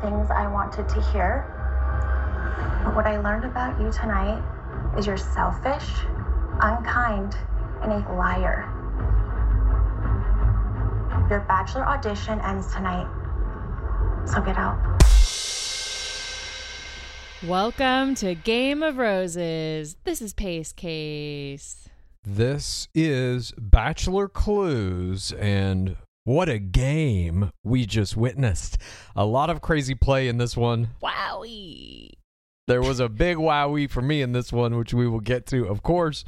things I wanted to hear. But what I learned about you tonight is you're selfish, unkind, and a liar. Your bachelor audition ends tonight. So get out. Welcome to Game of Roses. This is Pace Case. This is Bachelor Clues, and What a game we just witnessed. A lot of crazy play in this one. Wowie. There was a big wowee for me in this one, which we will get to, of course.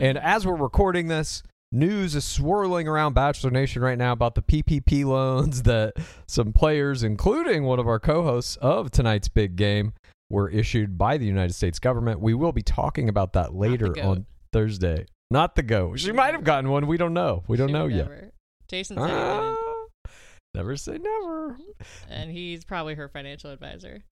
And as we're recording this, news is swirling around Bachelor Nation right now about the PPP loans that some players, including one of our co hosts of tonight's big game, were issued by the United States government. We will be talking about that later on Thursday. Not the GOAT. She might have gotten one. We don't know. We don't Should know yet. never. Jason said he didn't, Ah, never say never. and he's probably her financial advisor.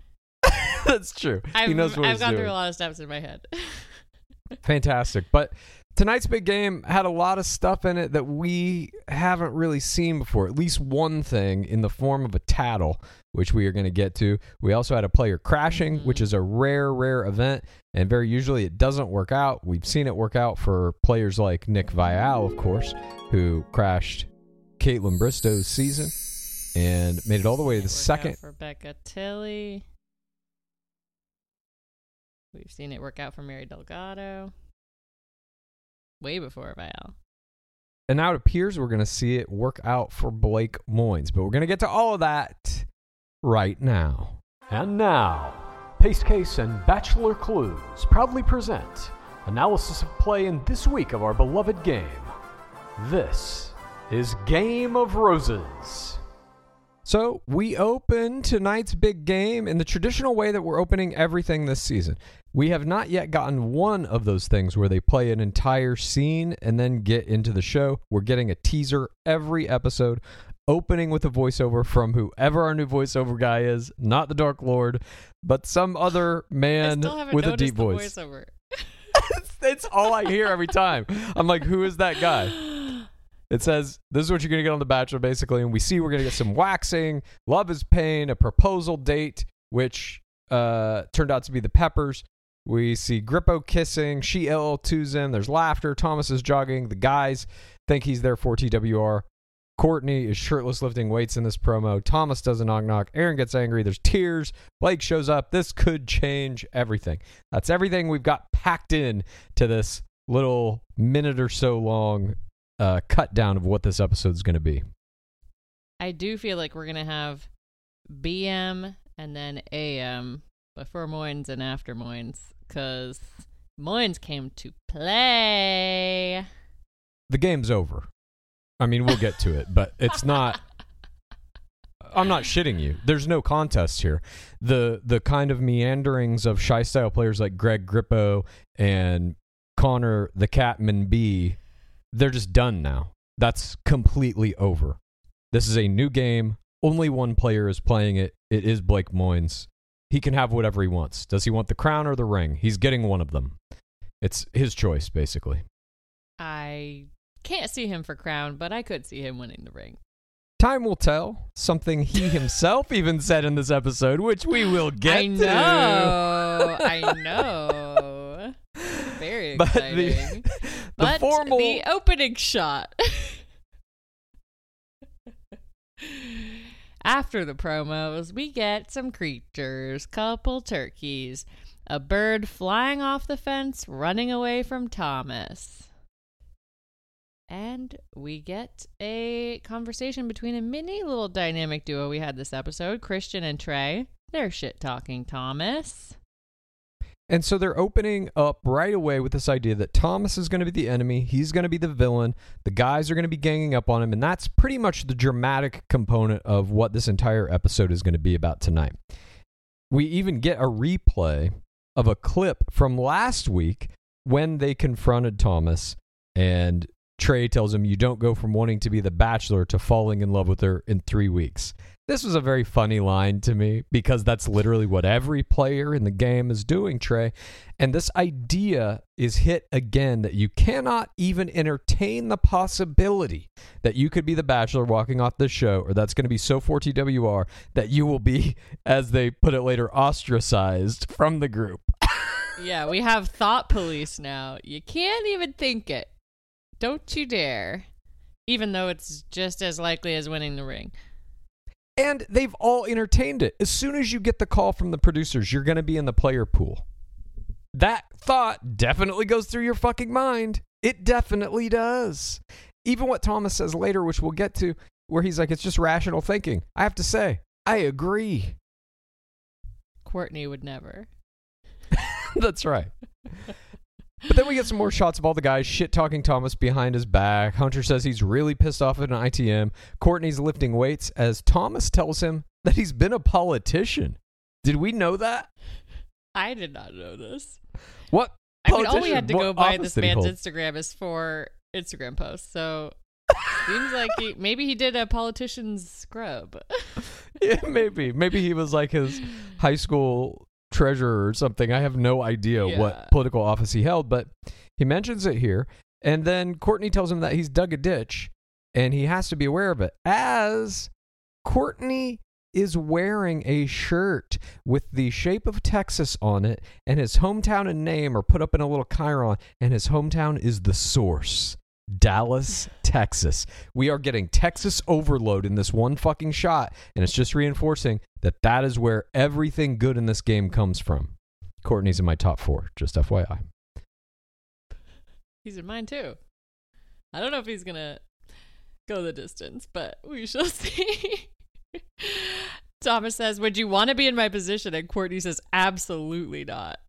That's true. I've, he knows what I've gone doing. through a lot of steps in my head. Fantastic. But tonight's big game had a lot of stuff in it that we haven't really seen before. At least one thing in the form of a tattle, which we are going to get to. We also had a player crashing, which is a rare, rare event. And very usually it doesn't work out. We've seen it work out for players like Nick Viall, of course, who crashed Kaitlyn Bristowe's season and made it all the way to the It worked out second. for Becca Tilley. We've seen it work out for Mary Delgado. Way before Viall. And now it appears we're going to see it work out for Blake Moynes. But we're going to get to all of that right now. And now, Pace Case and Bachelor Clues proudly present analysis of play in this week of our beloved game. This is Game of Roses. So we open tonight's big game in the traditional way that we're opening everything this season. We have not yet gotten one of those things where they play an entire scene and then get into the show. We're getting a teaser every episode, opening with a voiceover from whoever our new voiceover guy is, not the Dark Lord, but some other man I still haven't with a deep voice. voiceover. it's all I hear every time. I'm like, who is that guy? It says, This is what you're going to get on The Bachelor, basically. And we see we're going to get some waxing, love is pain, a proposal date, which uh, turned out to be the Peppers. We see Grippo kissing, she LL2s him. There's laughter. Thomas is jogging. The guys think he's there for TWR. Courtney is shirtless lifting weights in this promo. Thomas does a knock knock. Aaron gets angry. There's tears. Blake shows up. This could change everything. That's everything we've got packed in to this little minute or so long uh, cut down of what this episode is going to be. I do feel like we're gonna have BM and then AM before Moynes and after Moynes, because Moynes came to play. The game's over. I mean, we'll get to it, but it's not. I'm not shitting you. There's no contest here. The the kind of meanderings of shy style players like Greg Grippo and Connor the Catman B, they're just done now. That's completely over. This is a new game. Only one player is playing it. It is Blake Moynes. He can have whatever he wants. Does he want the crown or the ring? He's getting one of them. It's his choice, basically. I can't see him for crown, but I could see him winning the ring. Time will tell. Something he himself even said in this episode, which we will get I to. know. I know. Very exciting. the, the but formal the opening shot. After the promos, we get some creatures, couple turkeys, a bird flying off the fence, running away from Thomas. And we get a conversation between a mini little dynamic duo we had this episode, Christian and Trey. They're shit talking Thomas. And so they're opening up right away with this idea that Thomas is going to be the enemy. He's going to be the villain. The guys are going to be ganging up on him. And that's pretty much the dramatic component of what this entire episode is going to be about tonight. We even get a replay of a clip from last week when they confronted Thomas and Trey tells him, You don't go from wanting to be the bachelor to falling in love with her in three weeks. This was a very funny line to me because that's literally what every player in the game is doing, Trey. And this idea is hit again that you cannot even entertain the possibility that you could be the bachelor walking off the show, or that's going to be so for TWR that you will be, as they put it later, ostracized from the group. Yeah, we have thought police now. You can't even think it. Don't you dare. Even though it's just as likely as winning the ring. And they've all entertained it. As soon as you get the call from the producers, you're going to be in the player pool. That thought definitely goes through your fucking mind. It definitely does. Even what Thomas says later, which we'll get to, where he's like, it's just rational thinking. I have to say, I agree. Courtney would never. That's right. But then we get some more shots of all the guys shit talking Thomas behind his back. Hunter says he's really pissed off at an ITM. Courtney's lifting weights as Thomas tells him that he's been a politician. Did we know that? I did not know this. What? I mean, all we had to What go by this man's? Instagram is for Instagram posts. So seems like he, maybe he did a politician's scrub. yeah, maybe. Maybe he was like his high school treasurer or something. I have no idea Yeah. what political office he held, but he mentions it here. And then Courtney tells him that he's dug a ditch and he has to be aware of it. As Courtney is wearing a shirt with the shape of Texas on it, and his hometown and name are put up in a little chyron, and his hometown is the source. Dallas, Texas. We are getting Texas overload in this one fucking shot, and it's just reinforcing that that is where everything good in this game comes from. Courtney's in my top four, just FYI. He's in mine too. I don't know if he's gonna go the distance, but we shall see. Thomas says, "Would you want to be in my position?" And Courtney says, "Absolutely not,"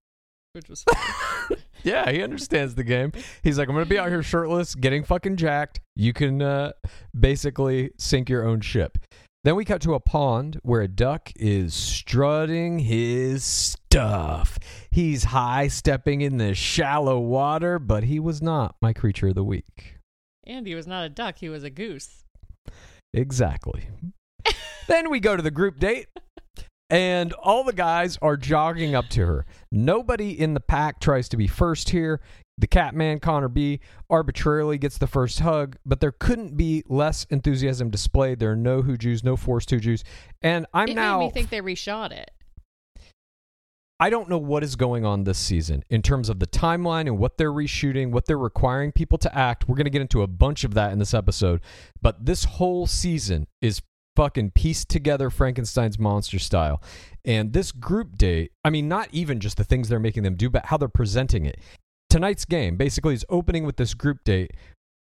which was funny. Yeah, he understands the game. He's like, I'm gonna be out here shirtless, getting fucking jacked. You can uh, basically sink your own ship. Then we cut to a pond where a duck is strutting his stuff. He's high stepping in the shallow water, but he was not my creature of the week. and he was not a duck; he was a goose. Exactly. then we go to the group date, and all the guys are jogging up to her. Nobody in the pack tries to be first here. The Catman, Connor B, arbitrarily gets the first hug, but there couldn't be less enthusiasm displayed. There are no Hoojus, no forced Hoojus. And I'm it now. made me think they reshot it. I don't know what is going on this season in terms of the timeline and what they're reshooting, what they're requiring people to act. We're going to get into a bunch of that in this episode. But this whole season is fucking pieced together Frankenstein's monster style. And this group date, I mean, not even just the things they're making them do, but how they're presenting it. Tonight's game basically is opening with this group date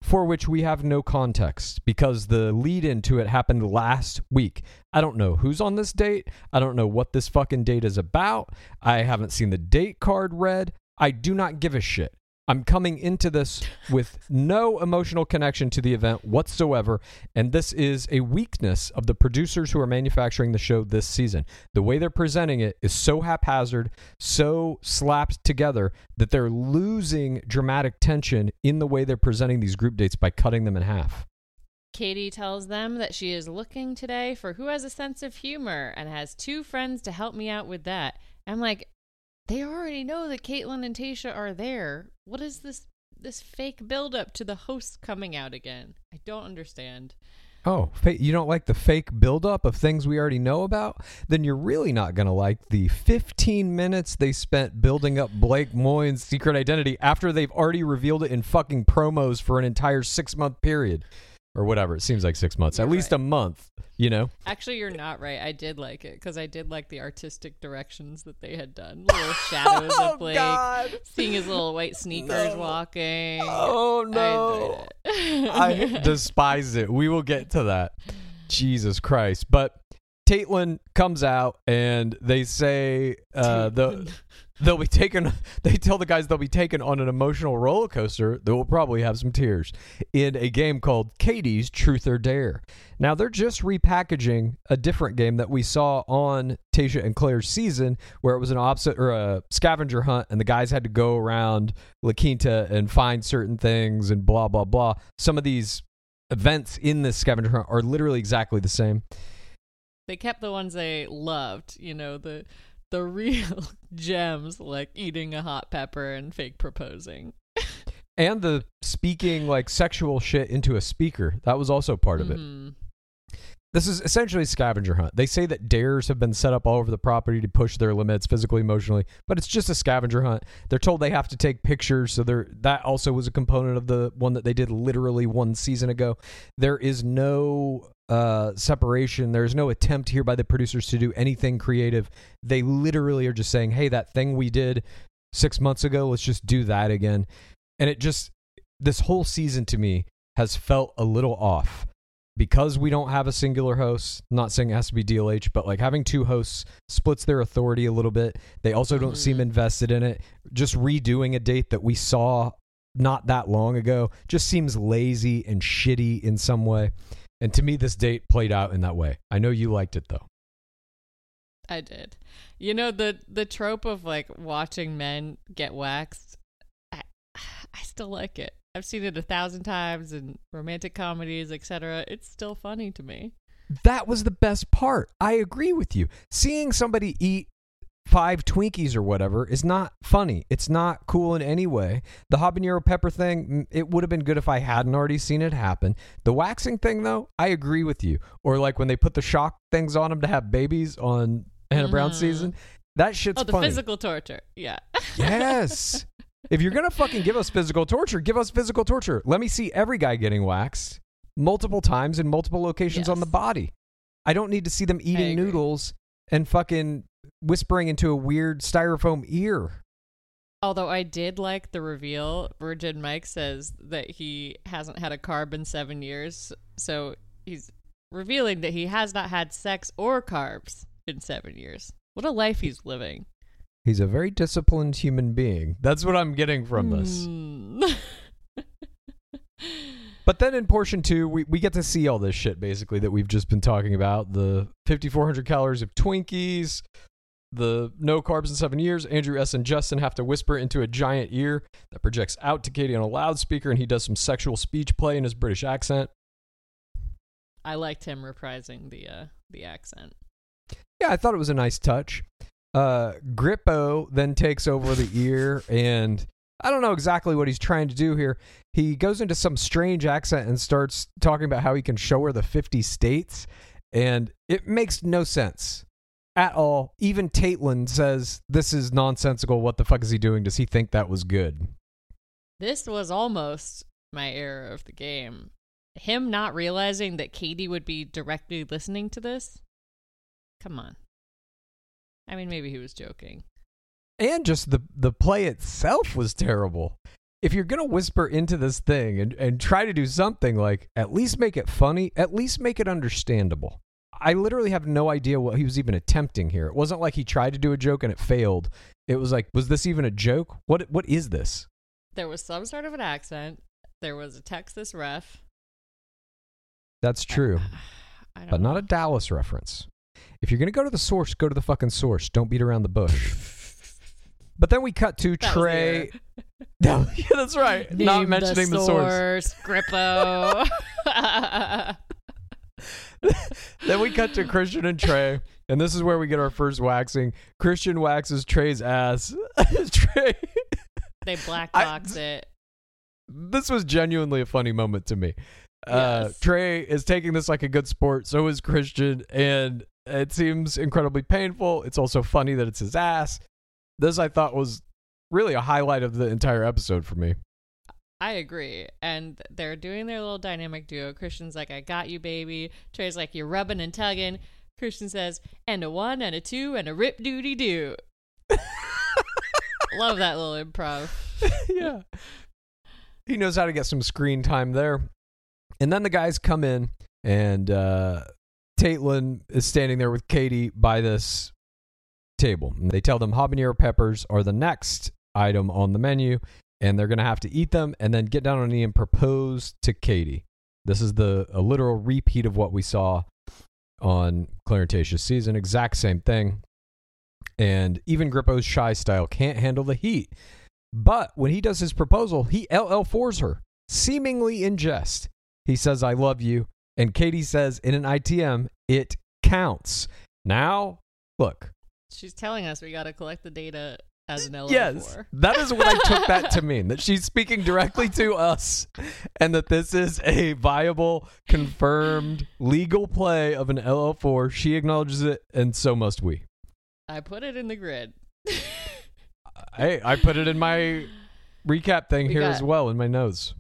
for which we have no context because the lead into it happened last week. I don't know who's on this date. I don't know what this fucking date is about. I haven't seen the date card read. I do not give a shit. I'm coming into this with no emotional connection to the event whatsoever, and this is a weakness of the producers who are manufacturing the show this season. The way they're presenting it is so haphazard, so slapped together that they're losing dramatic tension in the way they're presenting these group dates by cutting them in half. Katie tells them that she is looking today for who has a sense of humor and has two friends to help me out with that. I'm like, they already know that Kaitlyn and Tayshia are there. What is this this fake buildup to the hosts coming out again? I don't understand. Oh, you don't like the fake buildup of things we already know about? Then you're really not going to like the 15 minutes they spent building up Blake Moyne's secret identity after they've already revealed it in fucking promos for an entire six month period. Or whatever. It seems like six months. At You're least right. a month, you know? Actually, you're not right. I did like it because I did like the artistic directions that they had done. Little shadows of Blake, seeing his little white sneakers walking. Oh, no. I I despise it. We will get to that. Jesus Christ. But Kaitlyn comes out and they say uh, the they'll be taken they tell the guys they'll be taken on an emotional roller coaster that will probably have some tears in a game called Katie's Truth or Dare. Now they're just repackaging a different game that we saw on Tayshia and Claire's season where it was an opposite or a scavenger hunt and the guys had to go around La Quinta and find certain things and blah blah blah. Some of these events in this scavenger hunt are literally exactly the same. they kept the ones they loved, you know, the the real gems like eating a hot pepper and fake proposing. And the speaking like sexual shit into a speaker. That was also part of it. Mhm. This is essentially a scavenger hunt. They say that dares have been set up all over the property to push their limits physically, emotionally, but it's just a scavenger hunt. They're told they have to take pictures, so there that also was a component of the one that they did literally one season ago. There is no uh separation. There's no attempt here by the producers to do anything creative. They literally are just saying, "Hey, that thing we did 6 months ago, let's just do that again." And it just this whole season to me has felt a little off because we don't have a singular host, not saying it has to be DLH, but like having two hosts splits their authority a little bit. They also don't seem Mhm. invested in it. Just redoing a date that we saw not that long ago just seems lazy and shitty in some way. And to me, this date played out in that way. I know you liked it though. I did. You know the the trope of like watching men get waxed. I I still like it. I've seen it a thousand times in romantic comedies, etc. It's still funny to me. That was the best part. I agree with you. Seeing somebody eat five Twinkies or whatever is not funny. It's not cool in any way. The habanero pepper thing, mm, it would have been good if I hadn't already seen it happen. The waxing thing, though, I agree with you. Or like when they put the shock things on them to have babies on Hannah Brown Mhm. season, that shit's oh, the funny. physical torture. Yeah. Yes. if you're gonna fucking give us physical torture, give us physical torture. Let me see every guy getting waxed multiple times in multiple locations on the body. I don't need to see them eating noodles and fucking whispering into a weird styrofoam ear. Although I did like the reveal, Virgin Mike says that he hasn't had a carb in seven years. So he's revealing that he has not had sex or carbs in seven years. What a life he's living. He's a very disciplined human being. That's what I'm getting from this. Hmm. But then in portion two, we, we get to see all this shit basically that we've just been talking about the 5,400 calories of Twinkies, the no carbs in seven years. Andrew S. and Justin have to whisper into a giant ear that projects out to Katie on a loudspeaker, and he does some sexual speech play in his British accent. I liked him reprising the uh, the accent. Yeah, I thought it was a nice touch. Uh, Grippo then takes over the ear, and I don't know exactly what he's trying to do here. He goes into some strange accent and starts talking about how he can show her the 50 states, and it makes no sense at all. Even Tatelin says this is nonsensical. What the fuck is he doing? Does he think that was good? This was almost my error of the game. Him not realizing that Katie would be directly listening to this. Come on. I mean, maybe he was joking. and just the the play itself was terrible. If you're gonna whisper into this thing and, and try to do something like at least make it funny, at least make it understandable. I literally have no idea what he was even attempting here. It wasn't like he tried to do a joke and it failed. It was like, was this even a joke? What what is this? There was some sort of an accent. There was a Texas ref. That's true, but not a Dallas reference. If you're gonna go to the source, go to the fucking source. Don't beat around the bush. But then we cut to That Trey. No, yeah, that's right. Not Name mentioning the, source. Grippo. then we cut to Christian and Trey, and this is where we get our first waxing. Christian waxes Trey's ass. Trey, they black I- it. this was genuinely a funny moment to me. Uh, Trey is taking this like a good sport. So is Christian, and it seems incredibly painful. It's also funny that it's his ass. This I thought was really a highlight of the entire episode for me. I agree. And they're doing their little dynamic duo. Christian's like, I got you, baby. Trey's like, you're rubbing and tugging. Christian says, and a one and a two and a rip doody doo. Love that little improv. yeah. He knows how to get some screen time there. And then the guys come in, and uh, Tatelin is standing there with Katie by this table. And they tell them habanero peppers are the next item on the menu, and they're going to have to eat them and then get down on knee and propose to Katie. This is the a literal repeat of what we saw on Clarentatious season. Exact same thing. And even Grippo's shy style can't handle the heat. But when he does his proposal, he LL4s her, seemingly in jest. He says, I love you. And Katie says in an ITM, it counts. Now, look, She's telling us we got to collect the data as an L4. yes, that is what I took that to mean that she's speaking directly to us and that this is a viable, confirmed legal play of an LL4. She acknowledges it, and so must we. I put it in the grid. Hey, I put it in my recap thing We here as well in my notes.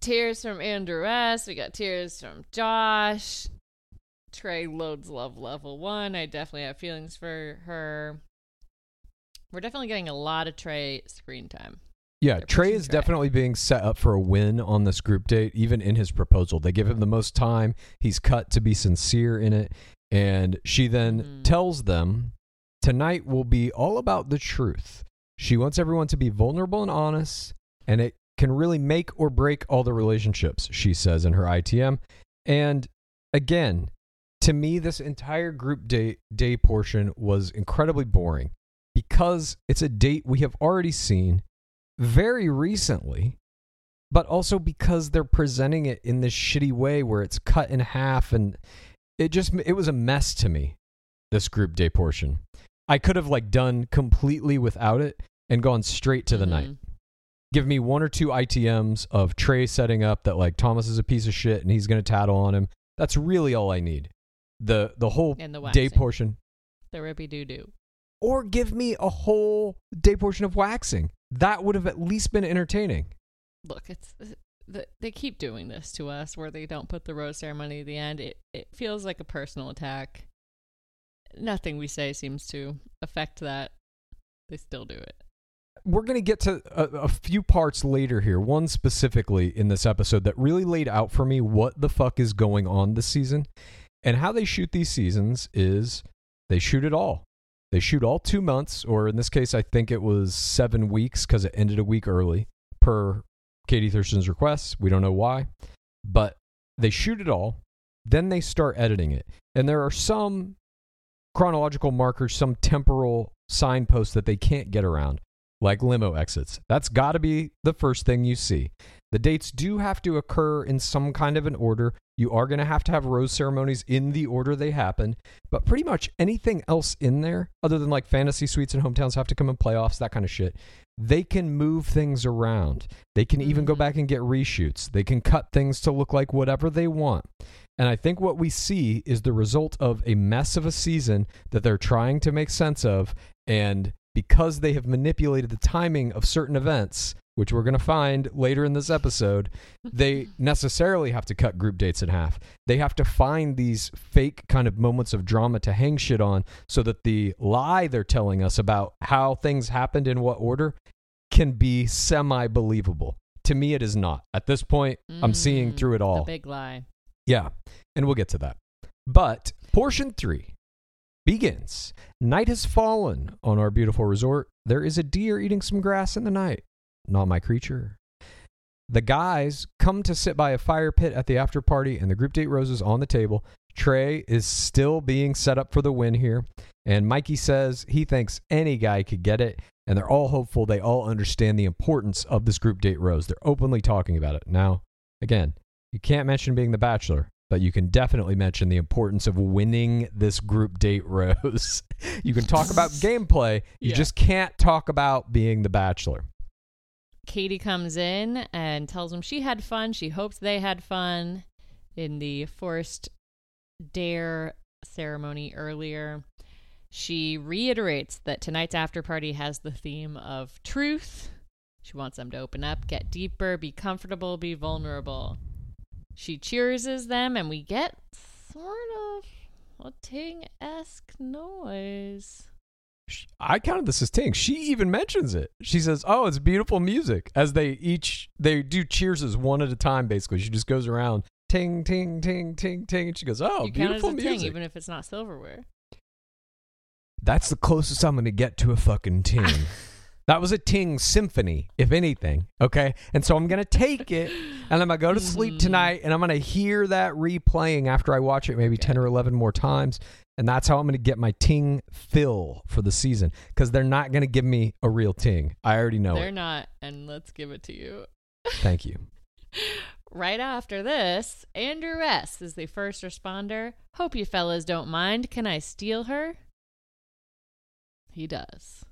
tears from Andrew S. We got tears from Josh. Trey loads love level one. I definitely have feelings for her. We're definitely getting a lot of Trey screen time. Yeah, They're Trey is Trey. definitely being set up for a win on this group date, even in his proposal. They give him the most time. He's cut to be sincere in it. And she then Mhm. tells them tonight will be all about the truth. She wants everyone to be vulnerable and honest, and it can really make or break all the relationships, she says in her ITM. And again, to me, this entire group date day portion was incredibly boring because it's a date we have already seen very recently, but also because they're presenting it in this shitty way where it's cut in half and it just it was a mess to me this group day portion. I could have like done completely without it and gone straight to the night. Mhm. Give me one or two ITMs of Trey setting up that like Thomas is a piece of shit and he's going to tattle on him. That's really all I need. The the whole the day portion The rippy doo doo. Or give me a whole day portion of waxing. That would have at least been entertaining. Look, it's uh, th- they keep doing this to us where they don't put the rose ceremony at the end. It it feels like a personal attack. Nothing we say seems to affect that. They still do it. We're going to get to a, a few parts later here, one specifically in this episode that really laid out for me what the fuck is going on this season. And how they shoot these seasons is they shoot it all. They shoot all two months, or in this case, I think it was seven weeks because it ended a week early per Katie Thurston's request. We don't know why, but they shoot it all. Then they start editing it. And there are some chronological markers, some temporal signposts that they can't get around, like limo exits. That's got to be the first thing you see. The dates do have to occur in some kind of an order. You are going to have to have rose ceremonies in the order they happen, but pretty much anything else in there, other than like fantasy suites and hometowns have to come in playoffs, that kind of shit, they can move things around. They can even go Mhm. back and get reshoots. They can cut things to look like whatever they want. And I think what we see is the result of a mess of a season that they're trying to make sense of. And because they have manipulated the timing of certain events, which we're going to find later in this episode, they necessarily have to cut group dates in half. They have to find these fake kind of moments of drama to hang shit on so that the lie they're telling us about how things happened in what order can be semi believable. To me, it is not. At this point, I'm seeing Mm, through it all. The big lie. Yeah, and we'll get to that. But portion three begins. Night has fallen on our beautiful resort. There is a deer eating some grass in the night. Not my creature. The guys come to sit by a fire pit at the after party, and the group date roses on the table. Trey is still being set up for the win here, and Mikey says he thinks any guy could get it, and they're all hopeful. They all understand the importance of this group date rose. They're openly talking about it. Now, again, you can't mention being the bachelor, but you can definitely mention the importance of winning this group date rose. you can talk about gameplay, you Yeah. just can't talk about being the bachelor. Katie comes in and tells them she had fun. She hopes they had fun in the forced dare ceremony earlier. She reiterates that tonight's after party has the theme of truth. She wants them to open up, get deeper, be comfortable, be vulnerable. She cheerses them, and we get sort of a Ting esque noise. Sh- I counted this as ting. She even mentions it. She says, "Oh, it's beautiful music." As they each they do cheers as one at a time. Basically, she just goes around ting ting ting ting ting, and she goes, "Oh, you count it as beautiful a music." ting, even if it's not silverware. That's the closest I'm going to get to a fucking ting. that was a ting symphony, if anything. Okay, and so I'm going to take it, and I'm going to go to sleep Mhm. tonight, and I'm going to hear that replaying after I watch it maybe ten or eleven more times. And that's how I'm going to get my ting fill for the season because they're not going to give me a real ting. I already know They're it. not, and let's give it to you. Thank you. Right after this, Andrew S. is the first responder. Hope you fellas don't mind. Can I steal her? He does.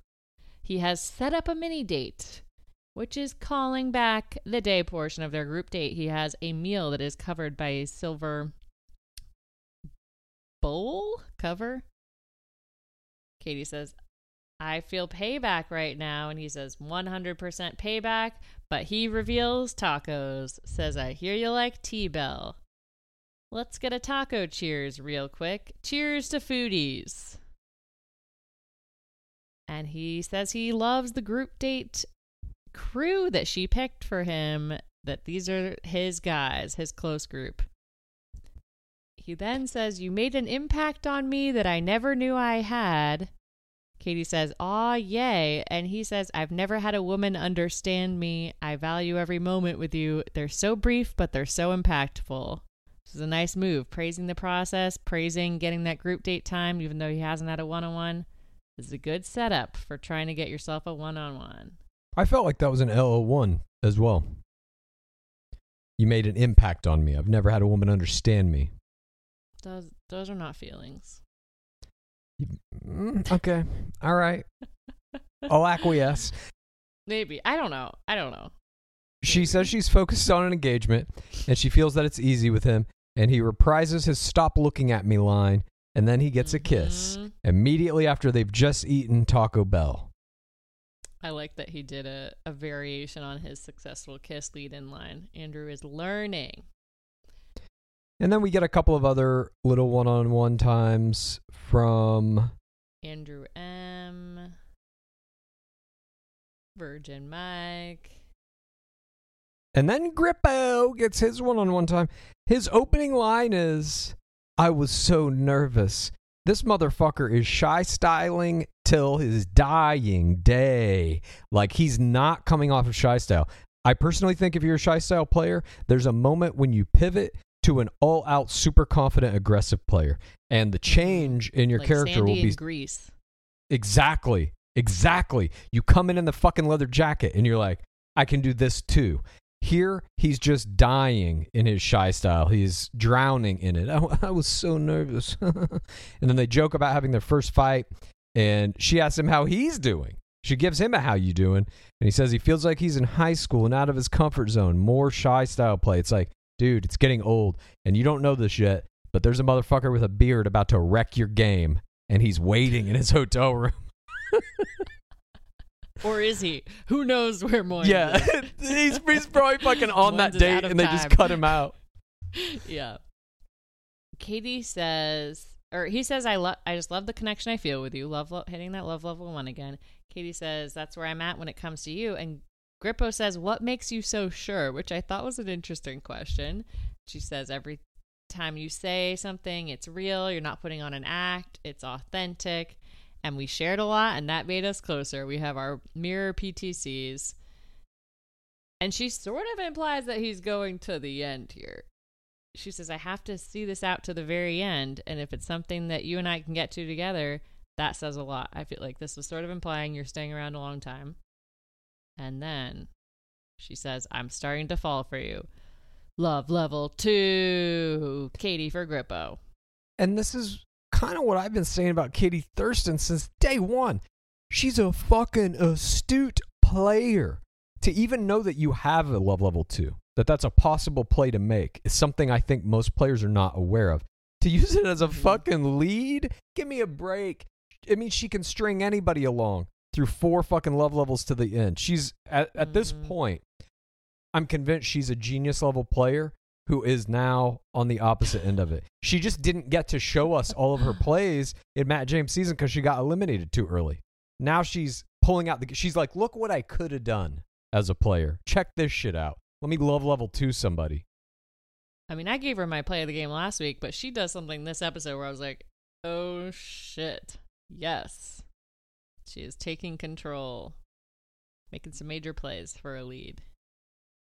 He has set up a mini date, which is calling back the day portion of their group date. He has a meal that is covered by a silver bowl cover. Katie says, I feel payback right now. And he says, 100% payback. But he reveals tacos. Says, I hear you like T Bell. Let's get a taco cheers real quick. Cheers to foodies. And he says he loves the group date crew that she picked for him, that these are his guys, his close group. He then says, You made an impact on me that I never knew I had. Katie says, Aw, yay. And he says, I've never had a woman understand me. I value every moment with you. They're so brief, but they're so impactful. This is a nice move. Praising the process, praising getting that group date time, even though he hasn't had a one on one. This is a good setup for trying to get yourself a one on one. I felt like that was an LO1 as well. You made an impact on me. I've never had a woman understand me. Those those are not feelings. Mm, okay. All right. I'll acquiesce. Maybe. I don't know. I don't know. She says she's focused on an engagement and she feels that it's easy with him. And he reprises his stop looking at me line. And then he gets a kiss Mhm. immediately after they've just eaten Taco Bell. I like that he did a, a variation on his successful kiss lead in line. Andrew is learning. And then we get a couple of other little one on one times from Andrew M. Virgin Mike. And then Grippo gets his one on one time. His opening line is I was so nervous. This motherfucker is shy styling till his dying day. Like he's not coming off of shy style. I personally think if you're a shy style player, there's a moment when you pivot to an all out, super confident, aggressive player. And the change in your like character Sandy will be Grease. Exactly. Exactly. You come in in the fucking leather jacket and you're like, I can do this too. Here, he's just dying in his shy style. He's drowning in it. I, I was so nervous. and then they joke about having their first fight, and she asks him how he's doing. She gives him a how you doing, and he says he feels like he's in high school and out of his comfort zone. More shy style play. It's like, dude, it's getting old, and you don't know this yet, but there's a motherfucker with a beard about to wreck your game, and he's waiting in his hotel room. Or is he? Who knows where Moynes Yeah, is? he's, he's probably fucking on that Moynes out date, and they just cut him out. yeah. Katie says, or he says, I love, I just love the connection I feel with you. Love, love hitting that love level one again. Katie says, that's where I'm at when it comes to you. And Grippo says, what makes you so sure? Which I thought was an interesting question. She says, every time you say something, it's real. You're not putting on an act. It's authentic. And we shared a lot, and that made us closer. We have our mirror PTCs. And she sort of implies that he's going to the end here she says, I have to see this out to the very end. And if it's something that you and I can get to together, that says a lot. I feel like this was sort of implying you're staying around a long time. And then she says, I'm starting to fall for you. Love level two. Katie for Grippo. And this is kind of what I've been saying about Katie Thurston since day one. She's a fucking astute player. To even know that you have a love level two, that that's a possible play to make, is something I think most players are not aware of. To use it as a fucking lead, give me a break. I mean, she can string anybody along through four fucking love levels to the end. She's at, at this Mhm. point, I'm convinced she's a genius level player who is now on the opposite end of it. She just didn't get to show us all of her plays in Matt James season because she got eliminated too early. Now she's pulling out the. She's like, look what I could have done as a player. Check this shit out. Let me love level two somebody. I mean, I gave her my play of the game last week, but she does something this episode where I was like, oh shit. Yes. She is taking control, making some major plays for a lead.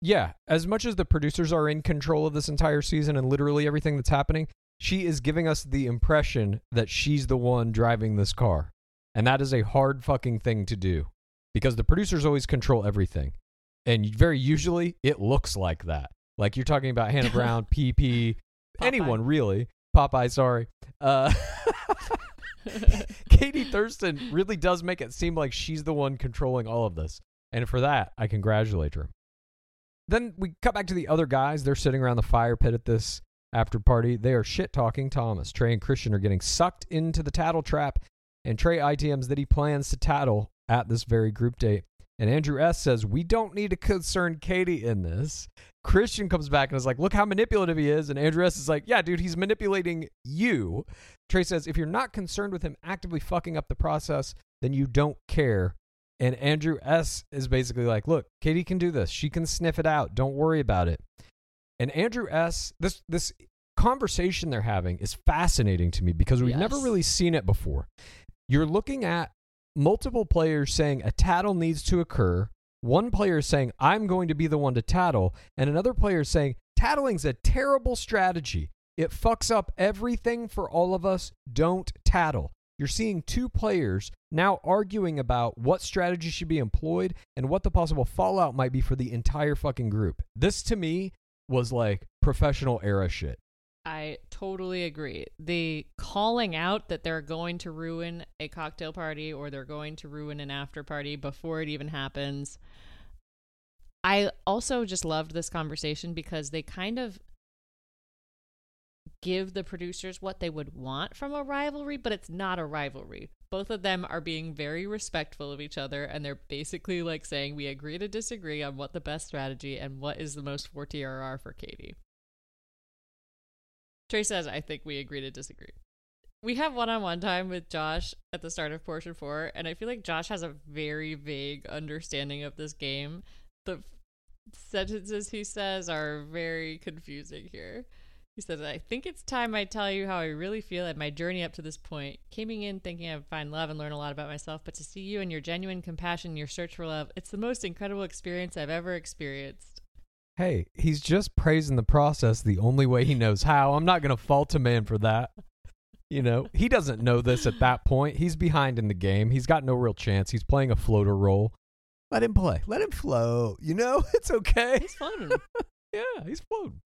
Yeah, as much as the producers are in control of this entire season and literally everything that's happening, she is giving us the impression that she's the one driving this car. And that is a hard fucking thing to do because the producers always control everything. And very usually it looks like that. Like you're talking about Hannah Brown, PP, anyone really. Popeye, sorry. Uh, Katie Thurston really does make it seem like she's the one controlling all of this. And for that, I congratulate her. Then we cut back to the other guys. They're sitting around the fire pit at this after party. They are shit talking Thomas. Trey and Christian are getting sucked into the tattle trap, and Trey ITMs that he plans to tattle at this very group date. And Andrew S says, We don't need to concern Katie in this. Christian comes back and is like, Look how manipulative he is. And Andrew S is like, Yeah, dude, he's manipulating you. Trey says, If you're not concerned with him actively fucking up the process, then you don't care And Andrew S is basically like, "Look, Katie can do this. She can sniff it out. Don't worry about it." And Andrew S, this this conversation they're having is fascinating to me because we've never really seen it before. You're looking at multiple players saying a tattle needs to occur. One player saying, I'm going to be the one to tattle. And another player saying, tattling's a terrible strategy. It fucks up everything for all of us. Don't tattle. You're seeing two players now arguing about what strategy should be employed and what the possible fallout might be for the entire fucking group. This to me was like professional era shit. I totally agree. The calling out that they're going to ruin a cocktail party or they're going to ruin an after party before it even happens. I also just loved this conversation because they kind of give the producers what they would want from a rivalry, but it's not a rivalry. Both of them are being very respectful of each other and they're basically like saying we agree to disagree on what the best strategy and what is the most for TRR for Katie. Trey says, I think we agree to disagree. We have one on one time with Josh at the start of portion four, and I feel like Josh has a very vague understanding of this game. The sentences he says are very confusing here. He says, I think it's time I tell you how I really feel at my journey up to this point. Coming in thinking I'd find love and learn a lot about myself, but to see you and your genuine compassion, your search for love, it's the most incredible experience I've ever experienced. Hey, he's just praising the process the only way he knows how. I'm not going to fault a man for that. You know, he doesn't know this at that point. He's behind in the game. He's got no real chance. He's playing a floater role. Let him play. Let him float. You know, it's okay. He's fun. yeah, he's floating.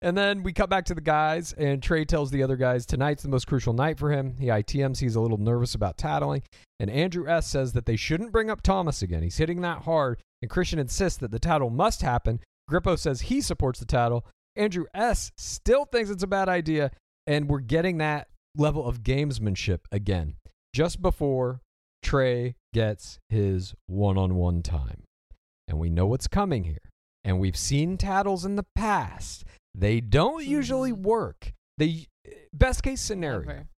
And then we cut back to the guys, and Trey tells the other guys tonight's the most crucial night for him. He ITMs, he's a little nervous about tattling. And Andrew S says that they shouldn't bring up Thomas again. He's hitting that hard, and Christian insists that the tattle must happen. Grippo says he supports the tattle. Andrew S still thinks it's a bad idea, and we're getting that level of gamesmanship again. Just before Trey gets his one on one time. And we know what's coming here. And we've seen tattles in the past. They don't usually Mhm. work. They best case scenario, Never.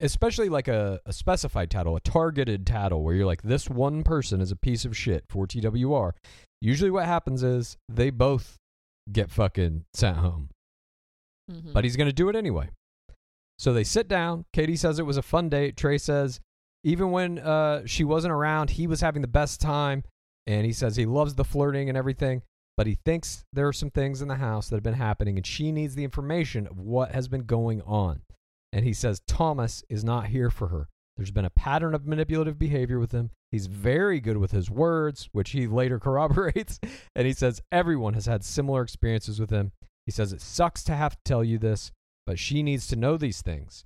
especially like a, a specified tattle, a targeted tattle where you're like, this one person is a piece of shit for TWR. Usually what happens is they both get fucking sent home. Mhm. But he's going to do it anyway. So they sit down. Katie says it was a fun date. Trey says even when uh, she wasn't around, he was having the best time. And he says he loves the flirting and everything, but he thinks there are some things in the house that have been happening and she needs the information of what has been going on. And he says Thomas is not here for her. There's been a pattern of manipulative behavior with him. He's very good with his words, which he later corroborates. And he says everyone has had similar experiences with him. He says it sucks to have to tell you this, but she needs to know these things.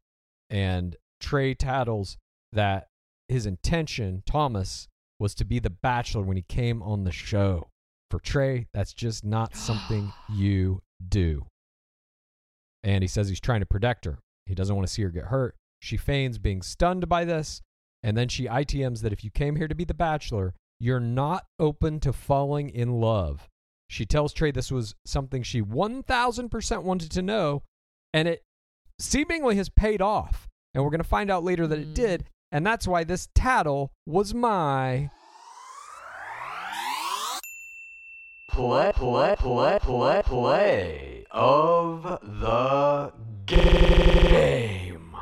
And Trey tattles that his intention, Thomas, was to be the bachelor when he came on the show. For Trey, that's just not something you do. And he says he's trying to protect her. He doesn't want to see her get hurt. She feigns being stunned by this. And then she ITMs that if you came here to be the bachelor, you're not open to falling in love. She tells Trey this was something she 1000% wanted to know, and it seemingly has paid off. And we're going to find out later that it Mm. did. And that's why this tattle was my. Play, play, play, play, play of the game.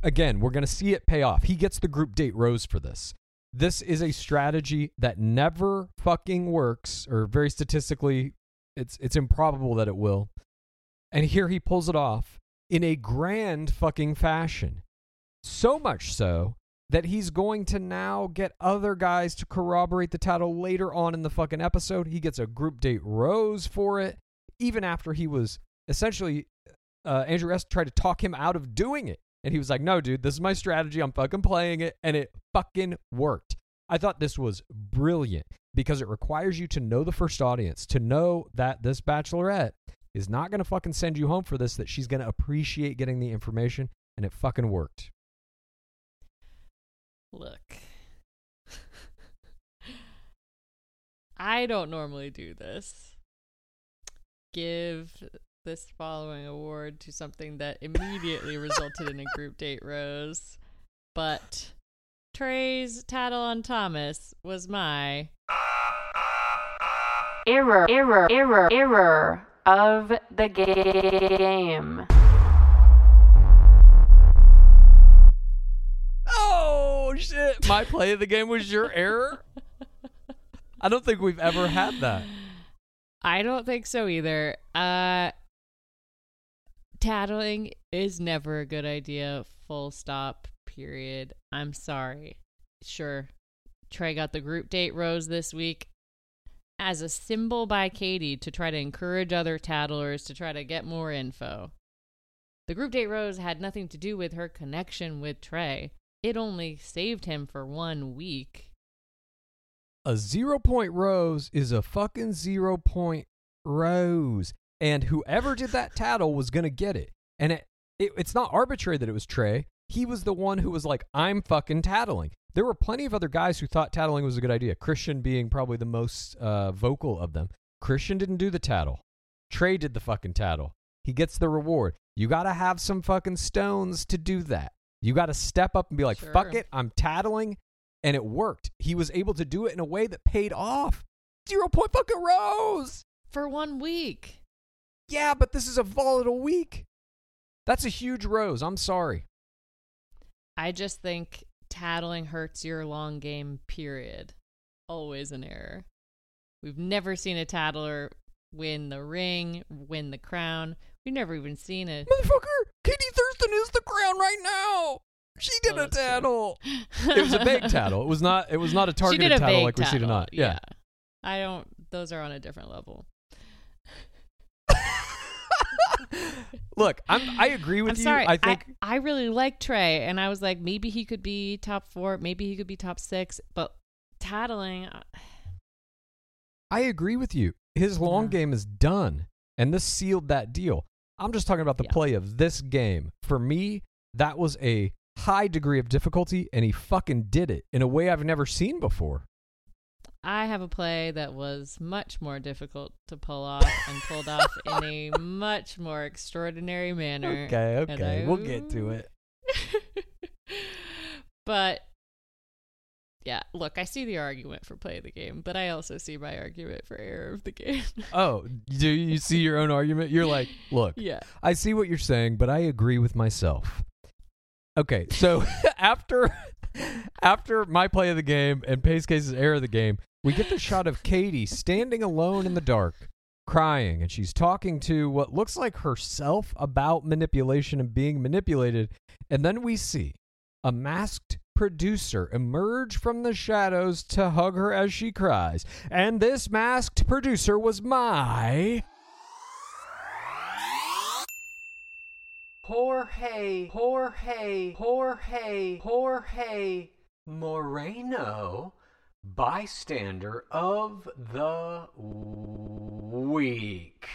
Again, we're going to see it pay off. He gets the group date rose for this. This is a strategy that never fucking works, or very statistically, it's it's improbable that it will. And here he pulls it off in a grand fucking fashion. So much so that he's going to now get other guys to corroborate the title later on in the fucking episode. He gets a group date rose for it, even after he was essentially uh, Andrew S tried to talk him out of doing it. And he was like, no, dude, this is my strategy. I'm fucking playing it. And it fucking worked. I thought this was brilliant because it requires you to know the first audience, to know that this bachelorette is not going to fucking send you home for this, that she's going to appreciate getting the information. And it fucking worked. Look. I don't normally do this. Give this following award to something that immediately resulted in a group date rose, but Trey's tattle on Thomas was my Error, error, error, error of the game. Shit! My play of the game was your error. I don't think we've ever had that. I don't think so either. Uh tattling is never a good idea. Full stop. Period. I'm sorry. Sure. Trey got the group date rose this week as a symbol by Katie to try to encourage other tattlers to try to get more info. The group date rose had nothing to do with her connection with Trey. It only saved him for one week. A zero point rose is a fucking zero point rose, and whoever did that tattle was gonna get it. And it, it it's not arbitrary that it was Trey. He was the one who was like, "I'm fucking tattling." There were plenty of other guys who thought tattling was a good idea. Christian being probably the most uh, vocal of them. Christian didn't do the tattle. Trey did the fucking tattle. He gets the reward. You got to have some fucking stones to do that. You got to step up and be like, Sure. fuck it, I'm tattling. And it worked. He was able to do it in a way that paid off. Zero point fucking rose. For one week. Yeah, but this is a volatile week. That's a huge rose. I'm sorry. I just think tattling hurts your long game, period. Always an error. We've never seen a tattler win the ring, win the crown. We've never even seen it. Motherfucker, Katie Thurston is the crown right now. She did Oh, a that's tattle. it was a vague tattle. It was not. It was not a targeted a tattle vague like we see tonight. Yeah. I don't. Those are on a different level. Look, I'm. I agree with I'm you. sorry. I think. I, really like Trey, and I was like, maybe he could be top four, maybe he could be top six, but tattling. uh, I agree with you. His long Yeah. game is done, and this sealed that deal. I'm just talking about the Yeah. play of this game. For me, that was a high degree of difficulty, and he fucking did it in a way I've never seen before. I have a play that was much more difficult to pull off and pulled off in a much more extraordinary manner. Okay, okay, I- we'll get to it. but yeah, look, I see the argument for play of the game, but I also see my argument for error of the game. Oh, do you see your own argument? You're like, look, yeah. I see what you're saying, but I agree with myself. Okay, so after after my play of the game and Pace Case's error of the game, we get the shot of Katie standing alone in the dark, crying, and she's talking to what looks like herself about manipulation and being manipulated. And then we see a masked producer emerge from the shadows to hug her as she cries. And this masked producer was my Jorge, Jorge, Jorge, Jorge Moreno, bystander of the week.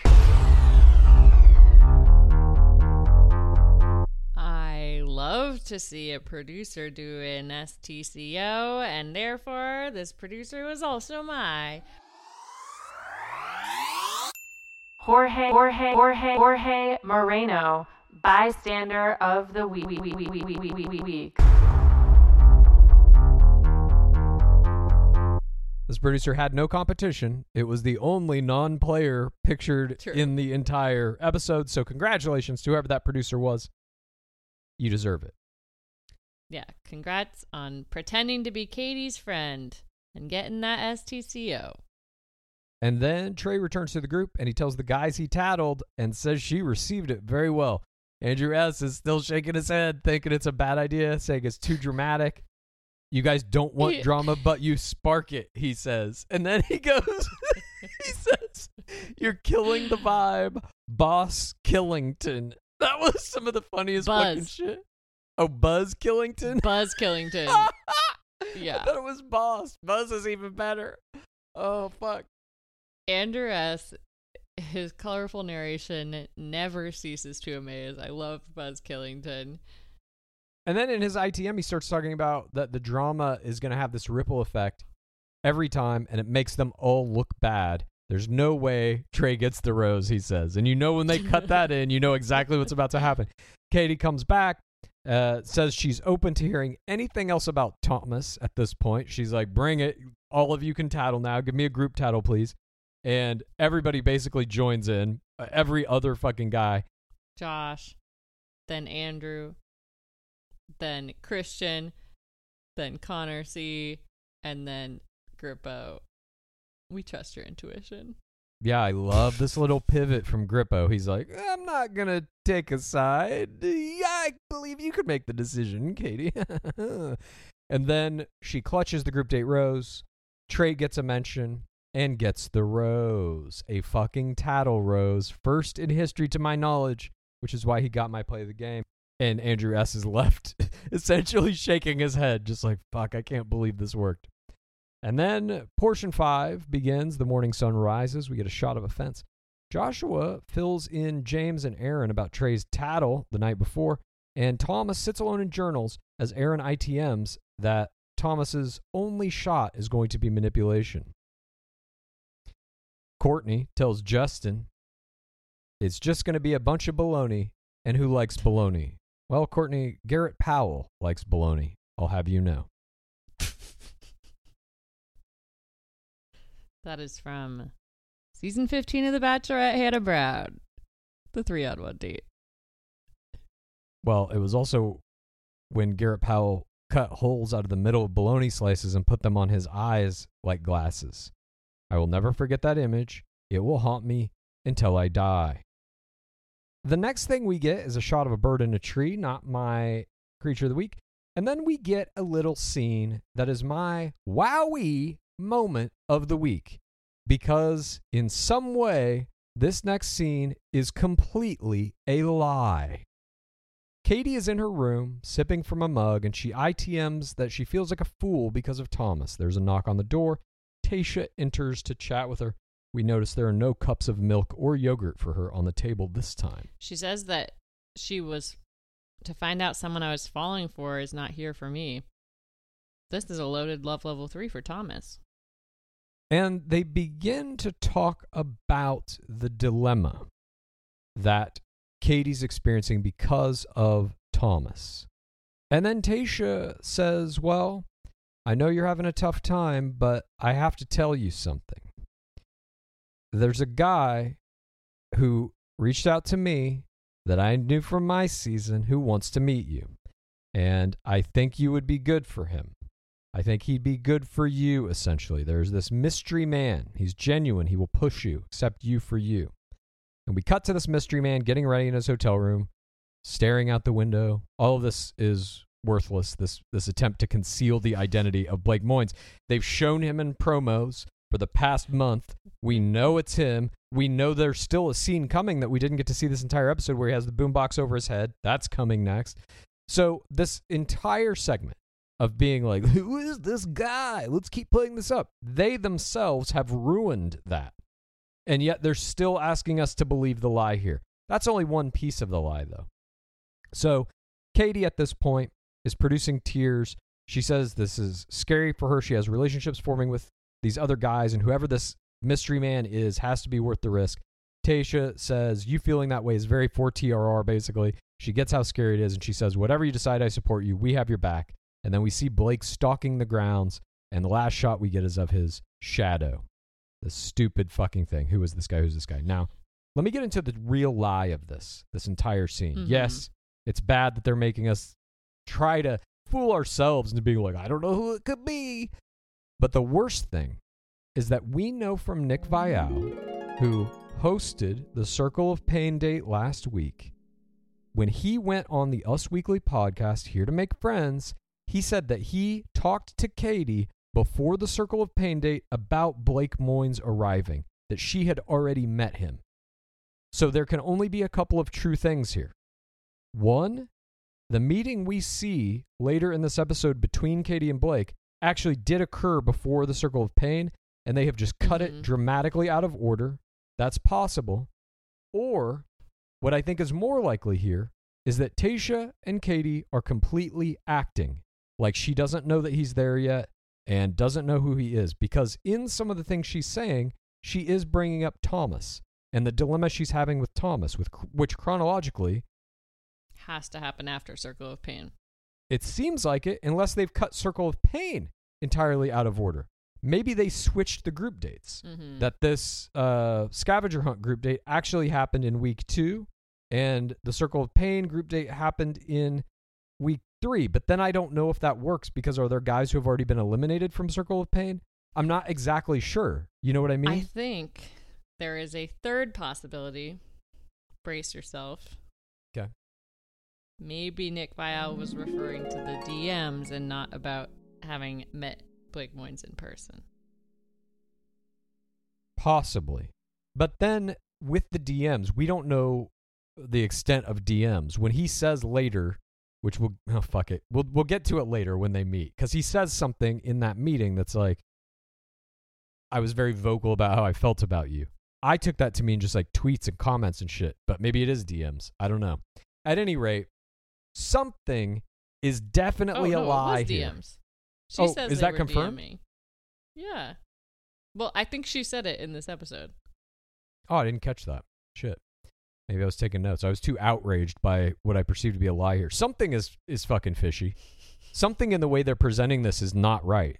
I love to see a producer do an STCO, and therefore this producer was also my Jorge, Jorge, Jorge, Jorge Moreno, bystander of the week. week. This producer had no competition. It was the only non player pictured True. in the entire episode. So, congratulations to whoever that producer was. You deserve it. Yeah, congrats on pretending to be Katie's friend and getting that STCO. And then Trey returns to the group and he tells the guys he tattled and says she received it very well. Andrew S. is still shaking his head, thinking it's a bad idea, saying it's too dramatic. You guys don't want Yeah. drama, but you spark it, he says. And then he goes, he says, You're killing the vibe, Boss Killington. That was some of the funniest fucking shit. Oh, Buzz Killington? Buzz Killington. Yeah. I thought it was Boss. Buzz is even better. Oh, fuck. Andrew S. His colorful narration never ceases to amaze. I love Buzz Killington. And then in his ITM, he starts talking about that the drama is going to have this ripple effect every time, and it makes them all look bad. There's no way Trey gets the rose, he says. And you know when they cut that in, you know exactly what's about to happen. Katie comes back, uh, says she's open to hearing anything else about Thomas at this point. She's like, bring it. All of you can tattle now. Give me a group tattle, please. And everybody basically joins in. Uh, every other fucking guy. Josh, then Andrew, then Christian, then Connor C, and then Grippo. We trust your intuition. Yeah, I love this little pivot from Grippo. He's like, I'm not going to take a side. Yeah, I believe you could make the decision, Katie. and then she clutches the group date rose. Trey gets a mention and gets the rose. A fucking tattle rose. First in history to my knowledge, which is why he got my play of the game. And Andrew S. is left essentially shaking his head, just like, fuck, I can't believe this worked. And then portion five begins. The morning sun rises. We get a shot of a fence. Joshua fills in James and Aaron about Trey's tattle the night before, and Thomas sits alone and journals as Aaron ITMs that Thomas's only shot is going to be manipulation. Courtney tells Justin it's just going to be a bunch of baloney, and who likes baloney? Well, Courtney, Garrett Powell likes baloney. I'll have you know. That is from season 15 of The Bachelorette, Hannah Brown. The three on one date. Well, it was also when Garrett Powell cut holes out of the middle of bologna slices and put them on his eyes like glasses. I will never forget that image. It will haunt me until I die. The next thing we get is a shot of a bird in a tree, not my creature of the week. And then we get a little scene that is my wowie moment of the week because, in some way, this next scene is completely a lie. Katie is in her room, sipping from a mug, and she ITMs that she feels like a fool because of Thomas. There's a knock on the door. Tayshia enters to chat with her. We notice there are no cups of milk or yogurt for her on the table this time. She says that she was to find out someone I was falling for is not here for me. This is a loaded love level three for Thomas. And they begin to talk about the dilemma that Katie's experiencing because of Thomas. And then Tayshia says, Well, I know you're having a tough time, but I have to tell you something. There's a guy who reached out to me that I knew from my season who wants to meet you. And I think you would be good for him. I think he'd be good for you, essentially. There's this mystery man. He's genuine. He will push you, accept you for you. And we cut to this mystery man getting ready in his hotel room, staring out the window. All of this is worthless, this, this attempt to conceal the identity of Blake Moynes. They've shown him in promos for the past month. We know it's him. We know there's still a scene coming that we didn't get to see this entire episode where he has the boombox over his head. That's coming next. So, this entire segment of being like, who is this guy? Let's keep playing this up. They themselves have ruined that. And yet they're still asking us to believe the lie here. That's only one piece of the lie, though. So, Katie at this point is producing tears. She says this is scary for her. She has relationships forming with these other guys, and whoever this mystery man is has to be worth the risk. Tayshia says, You feeling that way is very for TRR, basically. She gets how scary it is, and she says, Whatever you decide, I support you. We have your back. And then we see Blake stalking the grounds, and the last shot we get is of his shadow. The stupid fucking thing. Who is this guy? Who's this guy? Now, let me get into the real lie of this, this entire scene. Mhm. Yes, it's bad that they're making us try to fool ourselves into being like, I don't know who it could be. But the worst thing is that we know from Nick Viall, who hosted the Circle of Pain date last week, when he went on the Us Weekly podcast, Here to Make Friends, he said that he talked to Katie before the Circle of Pain date about Blake Moynes arriving, that she had already met him. So there can only be a couple of true things here. One, the meeting we see later in this episode between Katie and Blake actually did occur before the Circle of Pain, and they have just cut it Mhm. dramatically out of order. That's possible. Or what I think is more likely here is that Tayshia and Katie are completely acting like she doesn't know that he's there yet and doesn't know who he is because in some of the things she's saying, she is bringing up Thomas and the dilemma she's having with Thomas, with which chronologically Has to happen after Circle of Pain. it seems like it, unless they've cut Circle of Pain entirely out of order. Maybe they switched the group dates. Mm-hmm. That this uh, scavenger hunt group date actually happened in week two, and the Circle of Pain group date happened in week three. But then I don't know if that works because are there guys who have already been eliminated from Circle of Pain? I'm not exactly sure. You know what I mean? I think there is a third possibility. Brace yourself. okay. Maybe Nick Viall was referring to the DMs and not about having met Blake Moynes in person. Possibly. But then with the DMs, we don't know the extent of DMs. When he says later, which we'll oh, fuck it. We'll we'll get to it later when they meet cuz he says something in that meeting that's like I was very vocal about how I felt about you. I took that to mean just like tweets and comments and shit, but maybe it is DMs. I don't know. At any rate, something is definitely oh, a no, lie it was here. DMs. She Oh, says is that confirmed? DMing. Yeah. Well, I think she said it in this episode. Oh, I didn't catch that. Shit. Maybe I was taking notes. I was too outraged by what I perceived to be a lie here. Something is is fucking fishy. Something in the way they're presenting this is not right.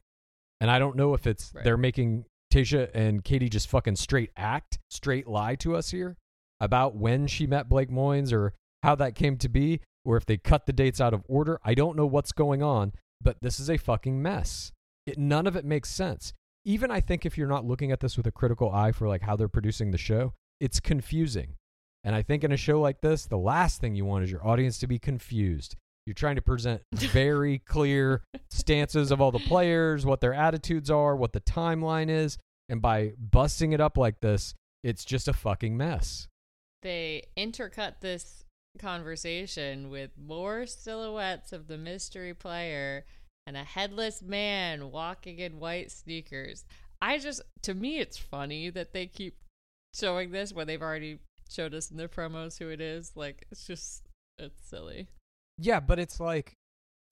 And I don't know if it's Right. they're making Tayshia and Katie just fucking straight act, straight lie to us here about when she met Blake Moynes or how that came to be, or if they cut the dates out of order. I don't know what's going on, but this is a fucking mess. It, none of it makes sense. Even I think if you're not looking at this with a critical eye for like how they're producing the show, it's confusing. And I think in a show like this, the last thing you want is your audience to be confused. You're trying to present very clear stances of all the players, what their attitudes are, what the timeline is, and by busting it up like this, it's just a fucking mess. They intercut this conversation with more silhouettes of the mystery player and a headless man walking in white sneakers. I just, to me, it's funny that they keep showing this when they've already showed us in their promos who it is. Like, it's just, it's silly. Yeah, but it's like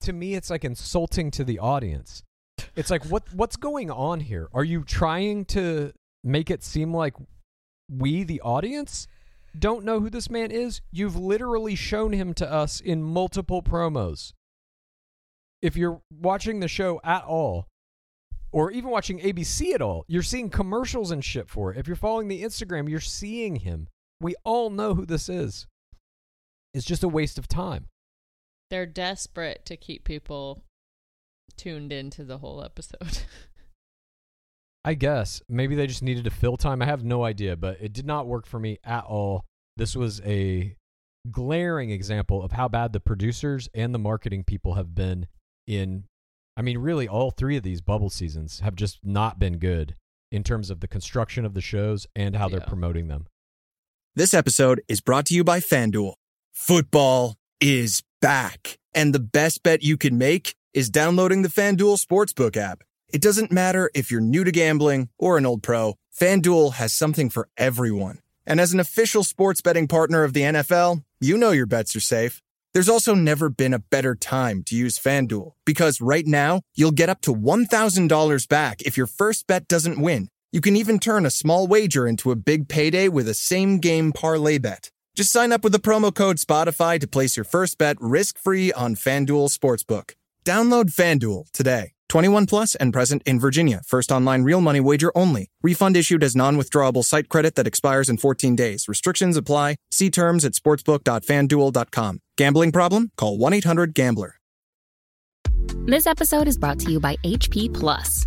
to me it's like insulting to the audience. It's like what what's going on here? Are you trying to make it seem like we the audience don't know who this man is? You've literally shown him to us in multiple promos. If you're watching the show at all or even watching ABC at all, you're seeing commercials and shit for it. If you're following the Instagram, you're seeing him. We all know who this is. It's just a waste of time. They're desperate to keep people tuned into the whole episode. I guess maybe they just needed to fill time. I have no idea, but it did not work for me at all. This was a glaring example of how bad the producers and the marketing people have been in I mean really all three of these bubble seasons have just not been good in terms of the construction of the shows and how they're promoting them. This episode is brought to you by FanDuel. Football is back. And the best bet you can make is downloading the FanDuel Sportsbook app. It doesn't matter if you're new to gambling or an old pro, FanDuel has something for everyone. And as an official sports betting partner of the NFL, you know your bets are safe. There's also never been a better time to use FanDuel because right now you'll get up to $1,000 back if your first bet doesn't win. You can even turn a small wager into a big payday with a same game parlay bet. Just sign up with the promo code Spotify to place your first bet risk free on FanDuel Sportsbook. Download FanDuel today. 21 plus and present in Virginia. First online real money wager only. Refund issued as non withdrawable site credit that expires in 14 days. Restrictions apply. See terms at sportsbook.fanduel.com. Gambling problem? Call 1 800 Gambler. This episode is brought to you by HP Plus.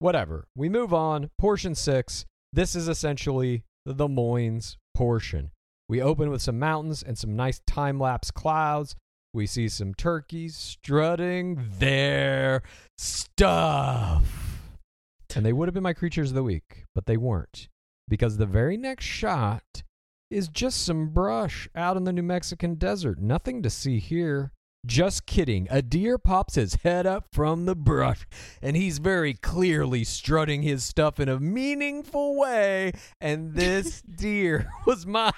Whatever. We move on. Portion six. This is essentially the Moynes portion. We open with some mountains and some nice time lapse clouds. We see some turkeys strutting their stuff. And they would have been my creatures of the week, but they weren't. because the very next shot is just some brush out in the New Mexican desert. Nothing to see here. Just kidding. A deer pops his head up from the brush, and he's very clearly strutting his stuff in a meaningful way. And this deer was my.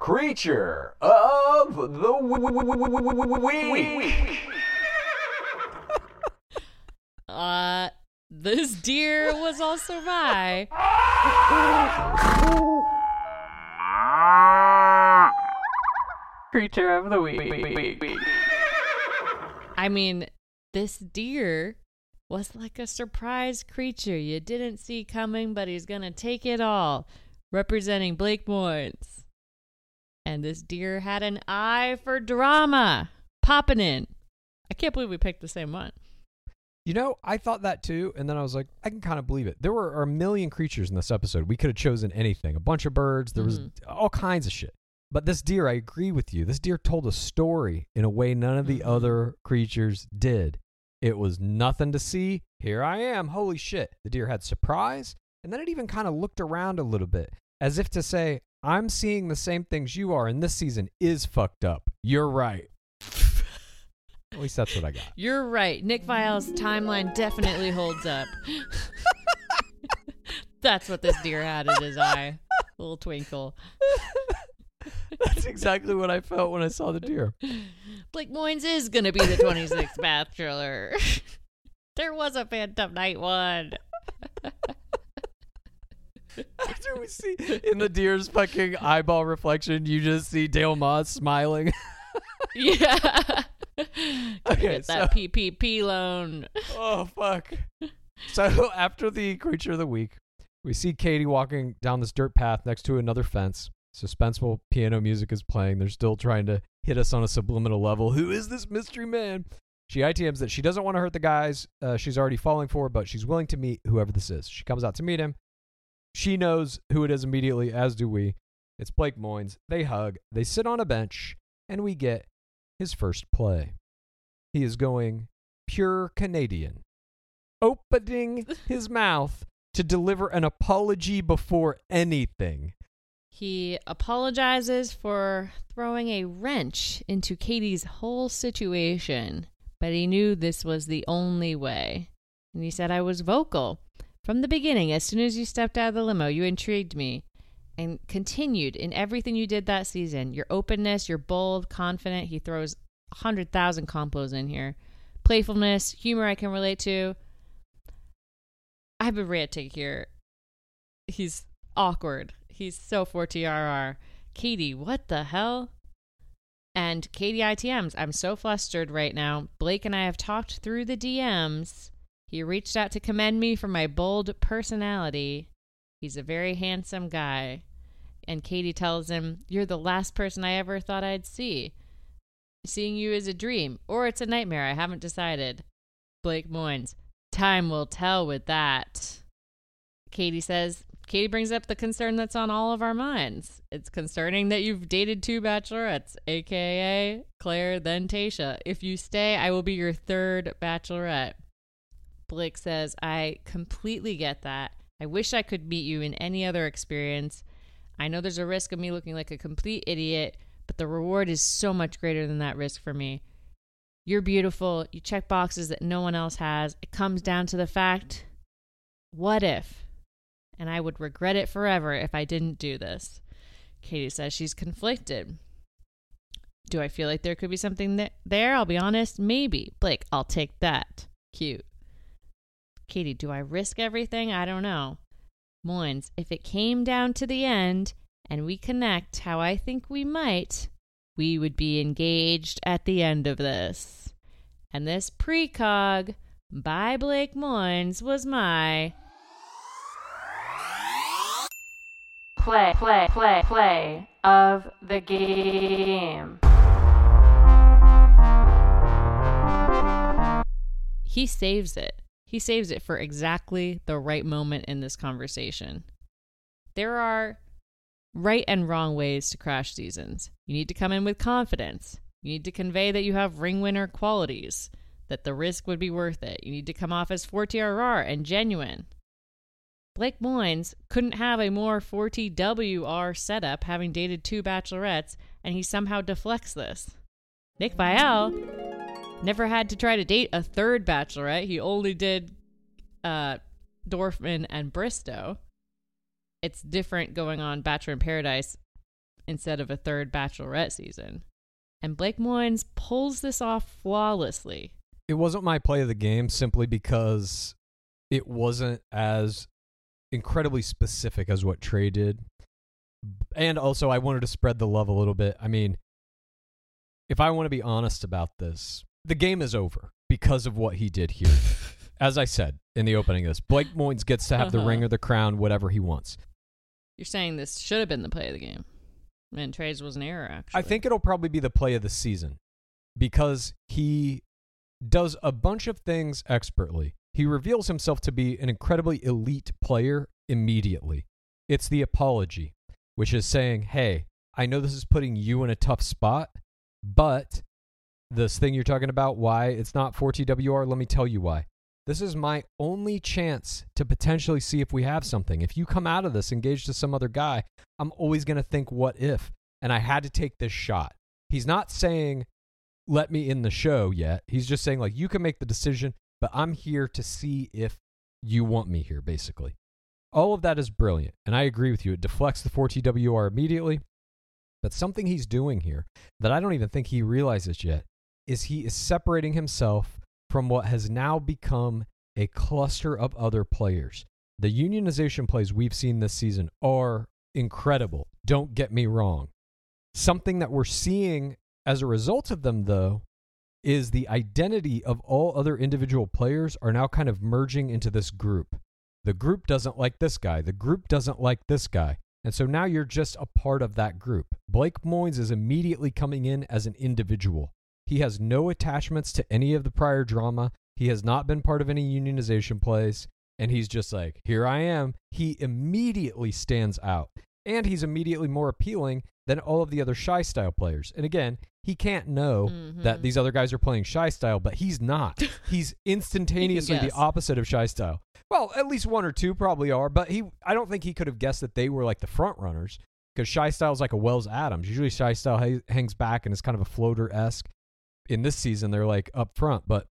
Creature of the week. Uh, this deer was also my. Creature of the week. I mean, this deer was like a surprise creature you didn't see coming, but he's gonna take it all. Representing Blake Moynes. And this deer had an eye for drama. Popping in. I can't believe we picked the same one. You know, I thought that too, and then I was like, I can kind of believe it. There were a million creatures in this episode. We could have chosen anything. A bunch of birds. There was mm-hmm. all kinds of shit. But this deer, I agree with you. This deer told a story in a way none of the Mhm. other creatures did. It was nothing to see. Here I am. Holy shit. The deer had surprise, and then it even kind of looked around a little bit as if to say, I'm seeing the same things you are, and this season is fucked up. You're right. At least that's what I got. You're right. Nick Viall's timeline definitely holds up. That's what this deer had in his eye. A little twinkle. That's exactly what I felt when I saw the deer. Blake Moynes is going to be the 26th Bachelor. there was a Phantom Night one. After we see in the deer's fucking eyeball reflection, you just see Dale Moss smiling. Yeah. Okay, Get that so- PPP loan. oh fuck. So after the creature of the week, we see Katie walking down this dirt path next to another fence. Suspenseful piano music is playing. They're still trying to hit us on a subliminal level. Who is this mystery man? She ITMs that she doesn't want to hurt the guys uh, she's already falling for, but she's willing to meet whoever this is. She comes out to meet him. She knows who it is immediately, as do we. It's Blake Moynes. They hug. They sit on a bench, and we get his first play. He is going pure Canadian, opening his mouth to deliver an apology before anything. He apologizes for throwing a wrench into Katie's whole situation, but he knew this was the only way. And he said, I was vocal. From the beginning, as soon as you stepped out of the limo, you intrigued me and continued in everything you did that season. Your openness, you're bold, confident. He throws 100,000 compos in here. Playfulness, humor I can relate to. I have a ranting here. He's awkward. He's so for TRR. Katie, what the hell? And Katie ITMs, I'm so flustered right now. Blake and I have talked through the DMs. He reached out to commend me for my bold personality. He's a very handsome guy. And Katie tells him, You're the last person I ever thought I'd see. Seeing you is a dream, or it's a nightmare. I haven't decided. Blake Moynes, time will tell with that. Katie says, Katie brings up the concern that's on all of our minds. It's concerning that you've dated two bachelorettes, aka Claire, then Tayshia. If you stay, I will be your third bachelorette. Blake says, I completely get that. I wish I could meet you in any other experience. I know there's a risk of me looking like a complete idiot, but the reward is so much greater than that risk for me. You're beautiful. You check boxes that no one else has. It comes down to the fact what if? And I would regret it forever if I didn't do this. Katie says she's conflicted. Do I feel like there could be something th- there? I'll be honest, maybe. Blake, I'll take that. Cute. Katie, do I risk everything? I don't know. Moynes, if it came down to the end and we connect how I think we might, we would be engaged at the end of this. And this precog by Blake Moynes was my Play, play, play, play of the game. he saves it. He saves it for exactly the right moment in this conversation. There are right and wrong ways to crash seasons. You need to come in with confidence. You need to convey that you have ring winner qualities. that the risk would be worth it. You need to come off as 4TRR and genuine. Blake Moynes couldn't have a more 40WR setup having dated two bachelorettes, and he somehow deflects this. Nick Viall never had to try to date a third bachelorette. He only did uh, Dorfman and Bristowe. It's different going on Bachelor in Paradise instead of a third bachelorette season. And Blake Moynes pulls this off flawlessly. It wasn't my play of the game simply because it wasn't as incredibly specific as what Trey did. And also, I wanted to spread the love a little bit. I mean, if I want to be honest about this, the game is over because of what he did here. As I said in the opening of this, Blake Moynes gets to have the Uh-huh. ring or the crown, whatever he wants. You're saying this should have been the play of the game. And Trey's was an error, actually. I think it'll probably be the play of the season because he does a bunch of things expertly. He reveals himself to be an incredibly elite player immediately. It's the apology, which is saying, hey, I know this is putting you in a tough spot, but this thing you're talking about, why it's not 4TWR, let me tell you why. This is my only chance to potentially see if we have something. If you come out of this engaged to some other guy, I'm always going to think, what if? And I had to take this shot. He's not saying, let me in the show yet. He's just saying, like, you can make the decision, but I'm here to see if you want me here, basically. All of that is brilliant. And I agree with you. It deflects the 4TWR immediately. But something he's doing here that I don't even think he realizes yet is he is separating himself from what has now become a cluster of other players. The unionization plays we've seen this season are incredible. Don't get me wrong. Something that we're seeing as a result of them, though, is the identity of all other individual players are now kind of merging into this group. The group doesn't like this guy. The group doesn't like this guy. And so now you're just a part of that group. Blake Moynes is immediately coming in as an individual. He has no attachments to any of the prior drama. He has not been part of any unionization plays. And he's just like, here I am. He immediately stands out. And he's immediately more appealing than all of the other shy style players. And again, he can't know that Mhm. these other guys are playing shy style, but he's not. He's instantaneously the opposite of shy style. Well, at least one or two probably are, but he I don't think he could have guessed that they were like the front runners because shy style is like a Wells Adams. Usually shy style ha- hangs back and is kind of a floater esque. In this season, they're like up front, but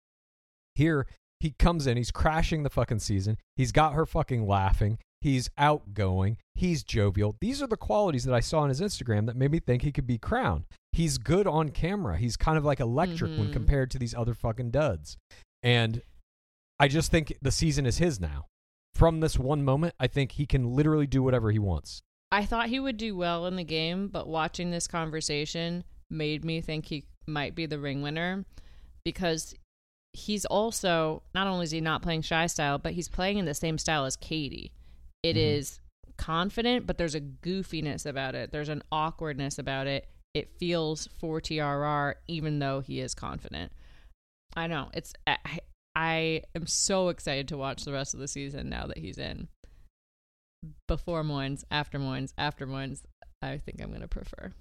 here he comes in, he's crashing the fucking season. He's got her fucking laughing. He's outgoing. He's jovial. These are the qualities that I saw on his Instagram that made me think he could be crowned. He's good on camera. He's kind of like electric when Mhm. compared to these other fucking duds. And I just think the season is his now. From this one moment, I think he can literally do whatever he wants. I thought he would do well in the game, but watching this conversation made me think he might be the ring winner because he's also not only is he not playing shy style, but he's playing in the same style as Katie. It is Mhm. confident, but there's a goofiness about it. There's an awkwardness about it. It feels for TRR, even though he is confident. I know. It's I, I am so excited to watch the rest of the season now that he's in. Before Moynes, after Moynes, after Moynes, I think I'm going to prefer.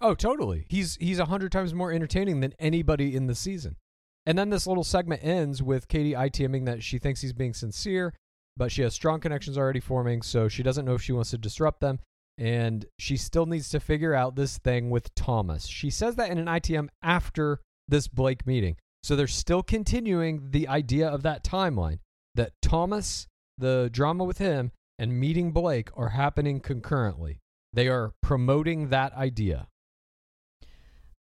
Oh, totally. He's he's a hundred times more entertaining than anybody in the season. And then this little segment ends with Katie ITMing that she thinks he's being sincere, but she has strong connections already forming, so she doesn't know if she wants to disrupt them. And she still needs to figure out this thing with Thomas. She says that in an ITM after this Blake meeting. So they're still continuing the idea of that timeline that Thomas, the drama with him, and meeting Blake are happening concurrently. They are promoting that idea.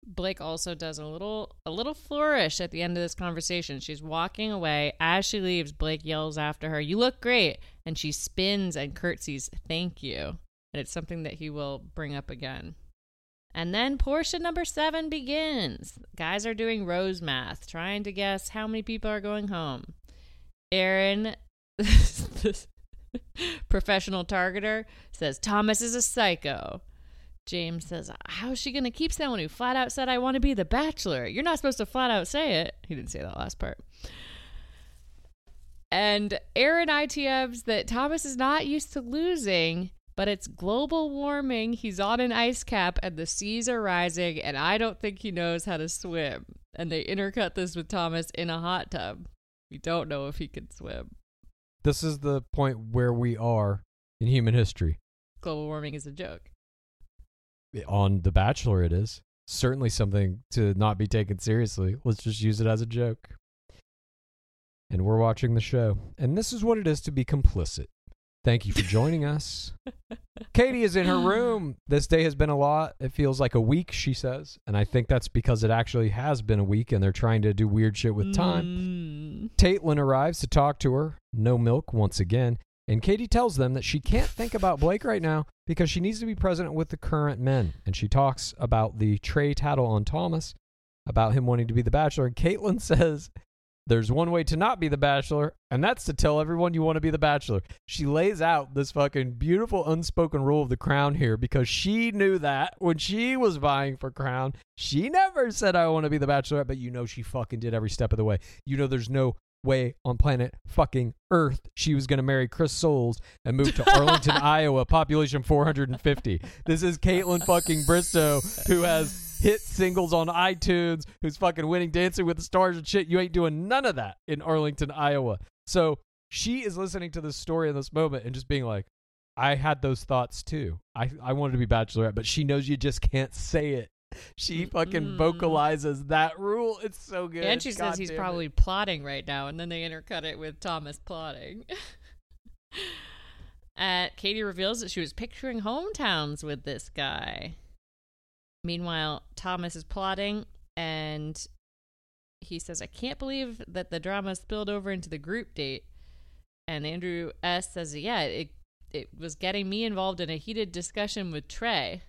Blake also does a little a little flourish at the end of this conversation. She's walking away. As she leaves, Blake yells after her, "You look great!" And she spins and curtsies, "Thank you." And it's something that he will bring up again. And then portion number seven begins. Guys are doing rose math, trying to guess how many people are going home. Aaron, professional targeter, says Thomas is a psycho. James says, How's she going to keep someone who flat out said, I want to be the bachelor? You're not supposed to flat out say it. He didn't say that last part. And Aaron ITMs that Thomas is not used to losing, but it's global warming. He's on an ice cap and the seas are rising, and I don't think he knows how to swim. And they intercut this with Thomas in a hot tub. We don't know if he can swim. This is the point where we are in human history. Global warming is a joke. On The Bachelor, it is certainly something to not be taken seriously. Let's just use it as a joke. And we're watching the show. And this is what it is to be complicit. Thank you for joining us. Katie is in her room. This day has been a lot. It feels like a week, she says. And I think that's because it actually has been a week and they're trying to do weird shit with time. Mm. Kaitlyn arrives to talk to her. No milk once again. And Katie tells them that she can't think about Blake right now because she needs to be present with the current men. And she talks about the Trey tattle on Thomas, about him wanting to be the bachelor. And Kaitlyn says there's one way to not be the bachelor, and that's to tell everyone you want to be the bachelor. She lays out this fucking beautiful unspoken rule of the crown here because she knew that when she was vying for crown. She never said, I want to be the bachelorette, but you know she fucking did every step of the way. You know there's no way on planet fucking Earth she was going to marry Chris Soules and move to Arlington, Iowa, population 450. This is Kaitlyn fucking Bristowe who has hit singles on iTunes, who's fucking winning Dancing with the Stars and shit. You ain't doing none of that in Arlington, Iowa. So she is listening to this story in this moment and just being like, I had those thoughts too. I, I wanted to be bachelorette, but she knows you just can't say it. She fucking vocalizes that rule. It's so good. And she God says he's it. probably plotting right now, and then they intercut it with Thomas plotting. uh, Katie reveals that she was picturing hometowns with this guy. Meanwhile, Thomas is plotting, and he says, I can't believe that the drama spilled over into the group date. And Andrew S. says, Yeah, it, it was getting me involved in a heated discussion with Trey.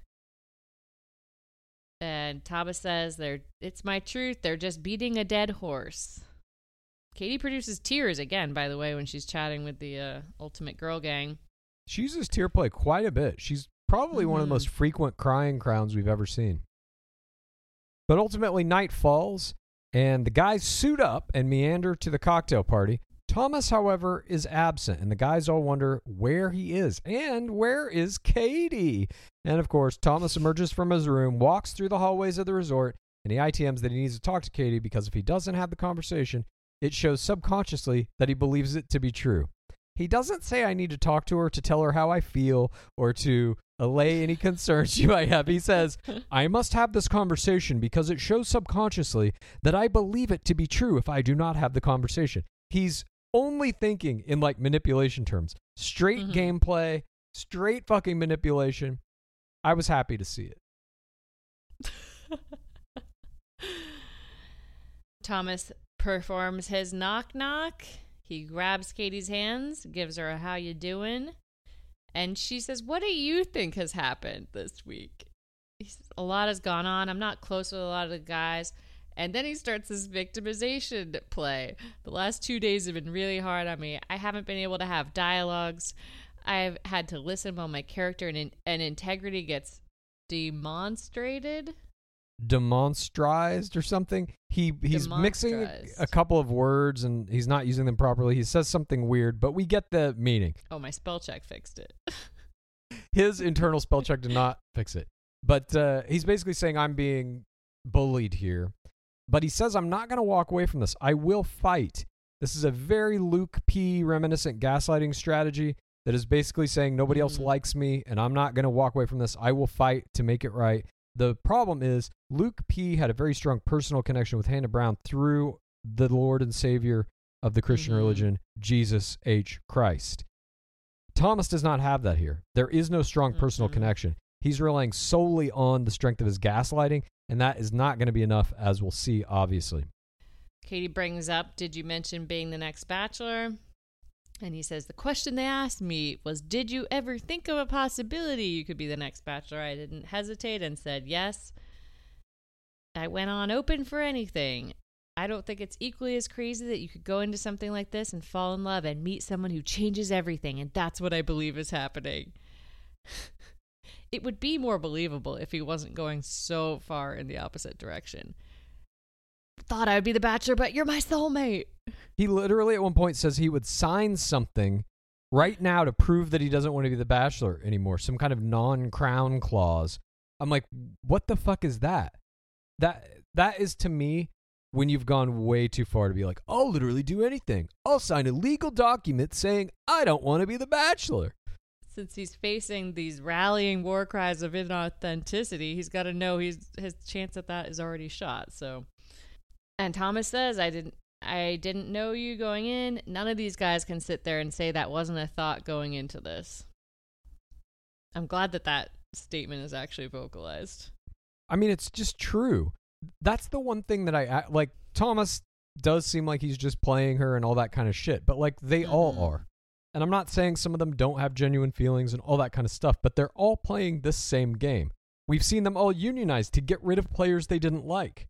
And Thomas says, "They're it's my truth. They're just beating a dead horse." Katie produces tears again, by the way, when she's chatting with the uh, Ultimate Girl Gang. She uses tear play quite a bit. She's probably one of the Mhm. most frequent crying crowns we've ever seen. But ultimately, night falls, and the guys suit up and meander to the cocktail party. Thomas, however, is absent, and the guys all wonder where he is and where is Katie. And of course, Thomas emerges from his room, walks through the hallways of the resort, and he ITMs that he needs to talk to Katie because if he doesn't have the conversation, it shows subconsciously that he believes it to be true. He doesn't say I need to talk to her to tell her how I feel or to allay any concerns she might have. He says, I must have this conversation because it shows subconsciously that I believe it to be true if I do not have the conversation. He's only thinking in like manipulation terms. Straight Mhm. gameplay, straight fucking manipulation. I was happy to see it. Thomas performs his knock knock. He grabs Katie's hands, gives her a how you doing, and she says, "What do you think has happened this week?" Says, "A lot has gone on. I'm not close with a lot of the guys." And then he starts this victimization play. The last two days have been really hard on me. I haven't been able to have dialogues. I've had to listen while my character and, and integrity gets demonstrated. demonstrized or something. He he's mixing a, a couple of words and he's not using them properly. He says something weird, but we get the meaning. Oh, my spell check fixed it. His internal spell check did not fix it. But uh, he's basically saying I'm being bullied here. But he says I'm not going to walk away from this. I will fight. This is a very Luke P reminiscent gaslighting strategy that is basically saying nobody else Mhm. likes me and I'm not going to walk away from this. I will fight to make it right. The problem is Luke P had a very strong personal connection with Hannah Brown through the Lord and Savior of the Christian Mhm. religion, Jesus H. Christ. Thomas does not have that here. There is no strong personal Mhm. connection. He's relying solely on the strength of his gaslighting, and that is not going to be enough, as we'll see, obviously. Katie brings up, Did you mention being the next bachelor? And he says, The question they asked me was, Did you ever think of a possibility you could be the next bachelor? I didn't hesitate and said yes. I went on open for anything. I don't think it's equally as crazy that you could go into something like this and fall in love and meet someone who changes everything. And that's what I believe is happening. it would be more believable if he wasn't going so far in the opposite direction. Thought I would be the bachelor, but you're my soulmate. He literally at one point says he would sign something right now to prove that he doesn't want to be the bachelor anymore, some kind of non-crown clause. I'm like, what the fuck is that? That that is to me when you've gone way too far to be like, I'll literally do anything. I'll sign a legal document saying I don't want to be the bachelor. Since he's facing these rallying war cries of inauthenticity, he's got to know he's his chance at that is already shot. So, and Thomas says, "I didn't, I didn't know you going in. None of these guys can sit there and say that wasn't a thought going into this." I'm glad that that statement is actually vocalized. I mean, it's just true. That's the one thing that I like. Thomas does seem like he's just playing her and all that kind of shit, but like they all Mhm. are. And I'm not saying some of them don't have genuine feelings and all that kind of stuff, but they're all playing this same game. We've seen them all unionize to get rid of players they didn't like.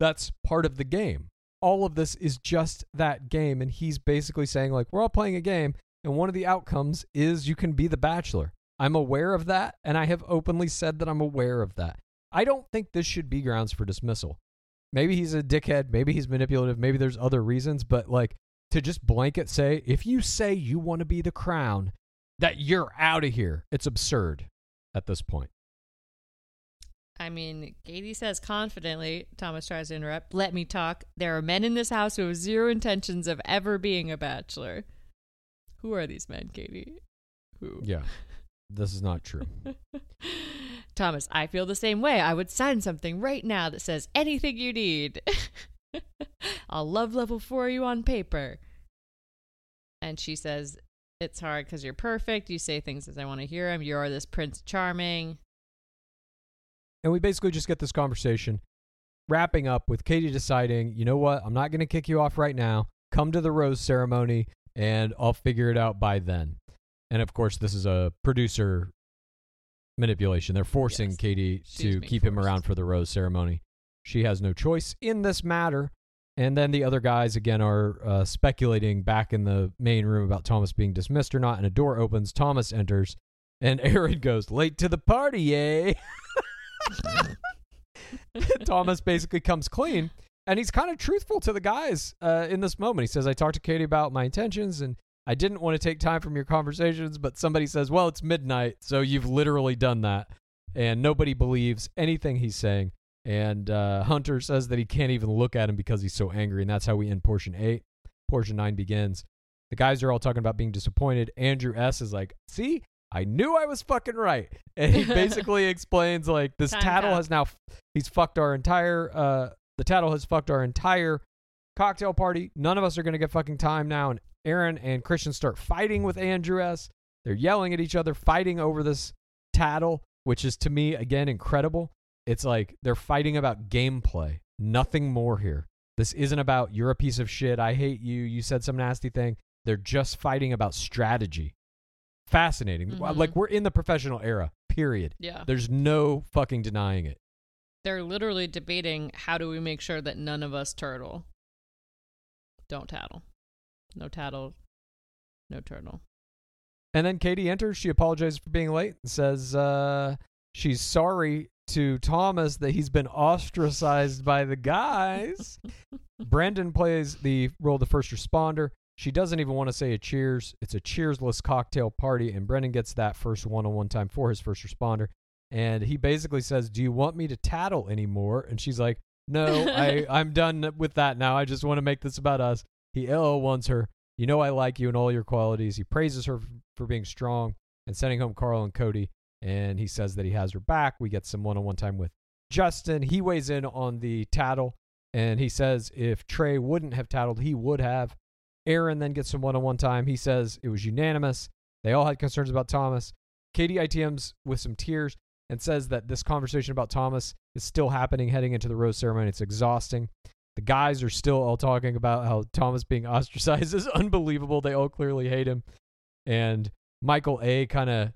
That's part of the game. All of this is just that game, and he's basically saying, like, we're all playing a game, and one of the outcomes is you can be the bachelor. I'm aware of that, and I have openly said that I'm aware of that. I don't think this should be grounds for dismissal. Maybe he's a dickhead, maybe he's manipulative, maybe there's other reasons, but like to just blanket say, if you say you want to be the crown, that you're out of here, it's absurd at this point. I mean, Katie says confidently, Thomas tries to interrupt, let me talk. There are men in this house who have zero intentions of ever being a bachelor. Who are these men, Katie? Who? Yeah, this is not true. Thomas, I feel the same way. I would sign something right now that says anything you need. I'll love level for you on paper. And she says, It's hard because you're perfect. You say things as I want to hear them. You're this Prince Charming. And we basically just get this conversation wrapping up with Katie deciding, you know what, I'm not going to kick you off right now. Come to the rose ceremony and I'll figure it out by then. And of course, this is a producer manipulation. They're forcing Yes. Katie She's to keep him around for the rose ceremony. She has no choice in this matter. And then the other guys, again, are uh, speculating back in the main room about Thomas being dismissed or not. And a door opens. Thomas enters. And Aaron goes, Late to the party, eh? Thomas basically comes clean. And he's kind of truthful to the guys uh, in this moment. He says, I talked to Katie about my intentions and I didn't want to take time from your conversations, but somebody says, Well, it's midnight. So you've literally done that. And nobody believes anything he's saying. And uh, Hunter says that he can't even look at him because he's so angry. And that's how we end portion eight. Portion nine begins. The guys are all talking about being disappointed. Andrew S. is like, See, I knew I was fucking right. And he basically explains, like, this Time tattle has now, he's fucked our entire, uh, the tattle has fucked our entire cocktail party. None of us are going to get fucking time now. And Aaron and Christian start fighting with Andrew S. They're yelling at each other, fighting over this tattle, which is to me, again, incredible. It's like they're fighting about gameplay, nothing more here. This isn't about you're a piece of shit. I hate you. You said some nasty thing. They're just fighting about strategy. Fascinating. Mhm. Like we're in the professional era, period. Yeah. There's no fucking denying it. They're literally debating how do we make sure that none of us turtle. Don't tattle. No tattle. No turtle. And then Katie enters. She apologizes for being late and says uh, she's sorry to Thomas that he's been ostracized by the guys. Brendan plays the role of the first responder. She doesn't even want to say a cheers. It's a cheersless cocktail party, and Brendan gets that first one on one time for his first responder. And he basically says, Do you want me to tattle anymore? And she's like, No, I, I'm done with that now. I just want to make this about us. He LO wants her. You know I like you and all your qualities. He praises her for being strong and sending home Carl and Cody. And he says that he has her back. We get some one on one time with Justin. He weighs in on the tattle and he says if Trey wouldn't have tattled, he would have. Aaron then gets some one on one time. He says it was unanimous. They all had concerns about Thomas. Katie ITMs with some tears and says that this conversation about Thomas is still happening heading into the rose ceremony. It's exhausting. The guys are still all talking about how Thomas being ostracized is unbelievable. They all clearly hate him. And Michael A kind of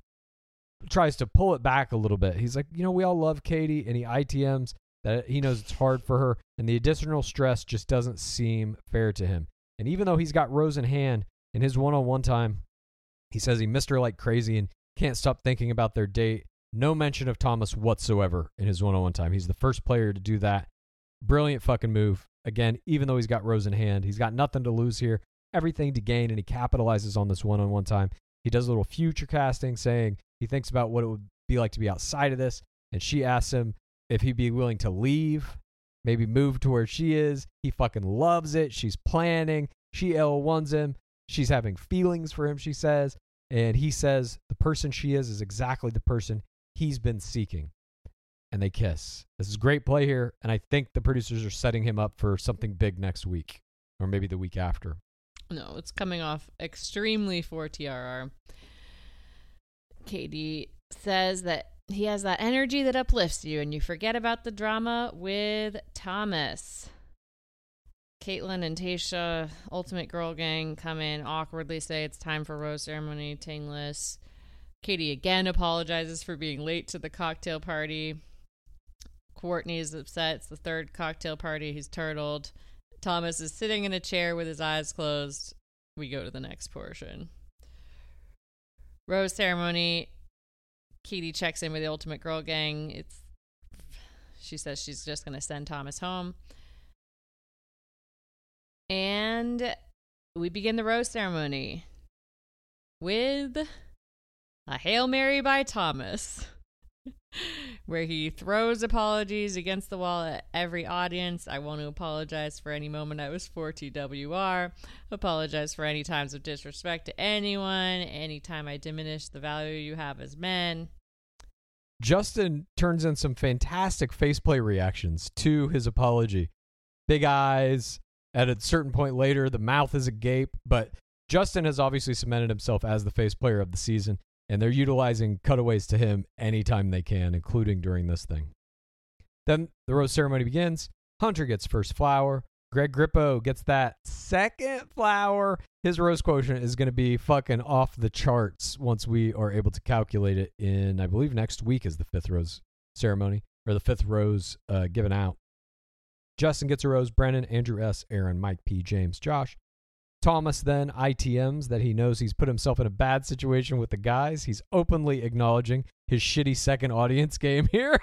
tries to pull it back a little bit. He's like, you know, we all love Katie, and he ITMs that he knows it's hard for her, and the additional stress just doesn't seem fair to him. And even though he's got Rose in hand in his one on one time, he says he missed her like crazy and can't stop thinking about their date. No mention of Thomas whatsoever in his one on one time. He's the first player to do that. Brilliant fucking move. Again, even though he's got Rose in hand, he's got nothing to lose here, everything to gain, and he capitalizes on this one on one time. He does a little future casting saying he thinks about what it would be like to be outside of this, and she asks him if he'd be willing to leave. maybe move to where she is. He fucking loves it. She's planning. She L1s him. She's having feelings for him, she says. And he says the person she is is exactly the person he's been seeking. And they kiss. This is great play here. And I think the producers are setting him up for something big next week or maybe the week after. No, it's coming off extremely for TRR. KD says that he has that energy that uplifts you, and you forget about the drama with Thomas. Kaitlyn and Tayshia, Ultimate Girl Gang, come in awkwardly say it's time for rose ceremony. Tingless. Katie again apologizes for being late to the cocktail party. Courtney is upset. It's the third cocktail party. He's turtled. Thomas is sitting in a chair with his eyes closed. We go to the next portion. Rose ceremony. Katie checks in with the Ultimate Girl Gang. It's she says she's just going to send Thomas home. And we begin the rose ceremony with a Hail Mary by Thomas, where he throws apologies against the wall at every audience. I want to apologize for any moment I was for TWR, apologize for any times of disrespect to anyone, anytime I diminish the value you have as men. Justin turns in some fantastic faceplay reactions to his apology. Big eyes. At a certain point later, the mouth is agape. But Justin has obviously cemented himself as the face player of the season, and they're utilizing cutaways to him anytime they can, including during this thing. Then the rose ceremony begins. Hunter gets first flower. Greg Grippo gets that second flower. His rose quotient is going to be fucking off the charts once we are able to calculate it in, I believe, next week is the fifth rose ceremony or the fifth rose uh, given out. Justin gets a rose. Brennan, Andrew S., Aaron, Mike P., James, Josh. Thomas then ITMs that he knows he's put himself in a bad situation with the guys. He's openly acknowledging his shitty second audience game here.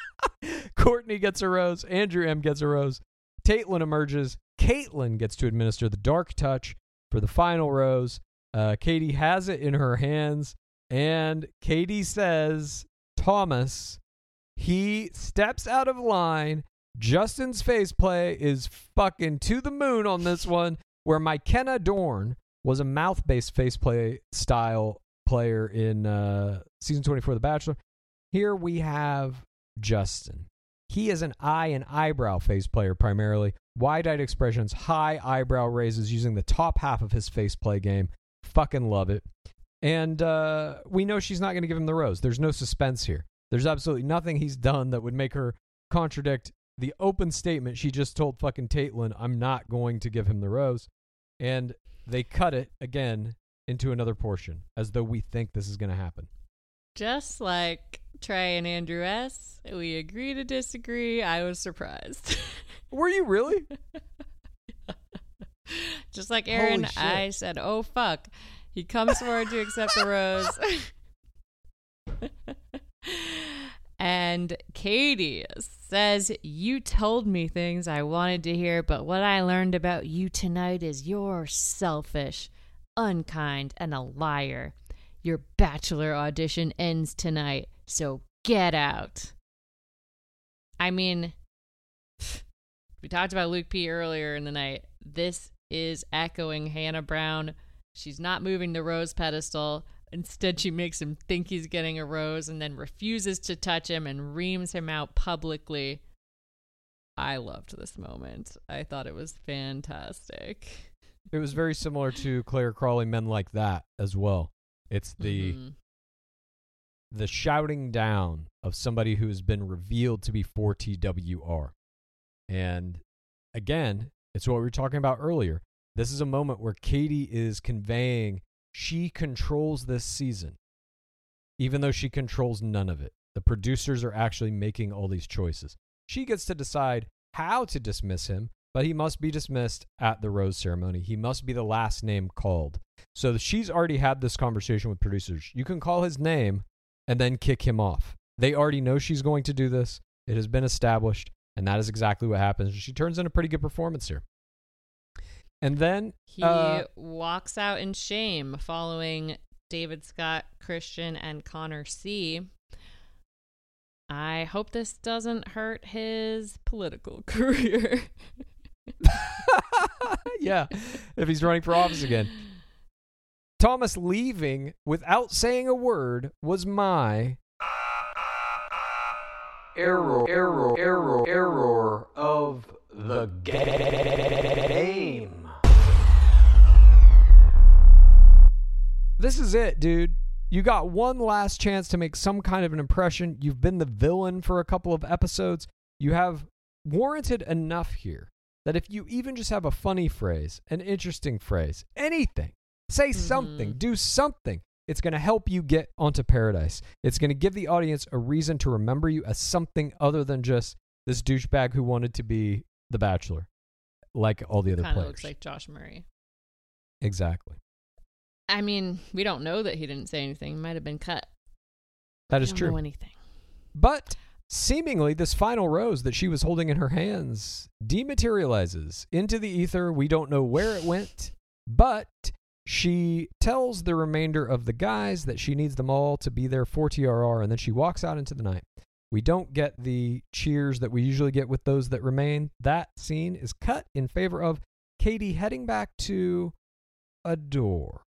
Courtney gets a rose. Andrew M gets a rose. Kaitlyn emerges. Kaitlyn gets to administer the dark touch for the final rose. Uh, Katie has it in her hands, and Katie says, Thomas, he steps out of line. Justin's face play is fucking to the moon on this one, where Mykenna Dorn was a mouth based face play style player in uh, season 24 of The Bachelor. Here we have Justin. He is an eye and eyebrow face player primarily. Wide eyed expressions, high eyebrow raises using the top half of his face play game. Fucking love it. And uh, we know she's not going to give him the rose. There's no suspense here. There's absolutely nothing he's done that would make her contradict the open statement she just told fucking Kaitlyn, I'm not going to give him the rose. And they cut it again into another portion as though we think this is going to happen. Just like Trey and Andrew S., we agree to disagree. I was surprised. Were you really? Just like Aaron, I said, oh fuck. He comes forward to accept the rose. and Katie says, You told me things I wanted to hear, but what I learned about you tonight is you're selfish, unkind, and a liar. Your bachelor audition ends tonight, so get out. I mean, we talked about Luke P earlier in the night. This is echoing Hannah Brown. She's not moving the rose pedestal. Instead, she makes him think he's getting a rose and then refuses to touch him and reams him out publicly. I loved this moment. I thought it was fantastic. It was very similar to Clare Crawley Men Like That as well. It's the Mhm. the shouting down of somebody who has been revealed to be 4TWR. And again, it's what we were talking about earlier. This is a moment where Katie is conveying she controls this season, even though she controls none of it. The producers are actually making all these choices. She gets to decide how to dismiss him, but he must be dismissed at the rose ceremony. He must be the last name called. So she's already had this conversation with producers. You can call his name and then kick him off. They already know she's going to do this. It has been established, and that is exactly what happens. She turns in a pretty good performance here. And then He uh, walks out in shame following David Scott, Christian, and Connor C. I hope this doesn't hurt his political career. yeah, if he's running for office again. Thomas leaving without saying a word was my Error, error, error, error of the game. This is it, dude. You got one last chance to make some kind of an impression. You've been the villain for a couple of episodes. You have warranted enough here that if you even just have a funny phrase, an interesting phrase, anything, say something, mm-hmm. do something, it's going to help you get onto paradise. It's going to give the audience a reason to remember you as something other than just this douchebag who wanted to be the bachelor, like all the other Kind of players. looks like Josh Murray. exactly. I mean, we don't know that he didn't say anything. He might have been cut. That We is don't true. Know anything? But seemingly, this final rose that she was holding in her hands dematerializes into the ether. We don't know where it went, but she tells the remainder of the guys that she needs them all to be there for TRR, and then she walks out into the night. We don't get the cheers that we usually get with those that remain. That scene is cut in favor of Katie heading back to a door.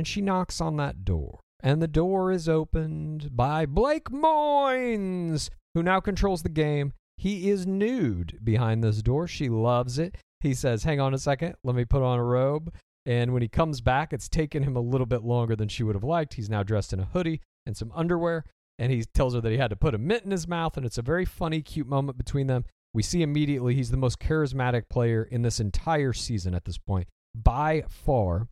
And she knocks on that door. And the door is opened by Blake Moynes, who now controls the game. He is nude behind this door. She loves it. He says, Hang on a second, let me put on a robe. And when he comes back, it's taken him a little bit longer than she would have liked. He's now dressed in a hoodie and some underwear. And he tells her that he had to put a mitt in his mouth. And it's a very funny, cute moment between them. We see immediately he's the most charismatic player in this entire season at this point, by far.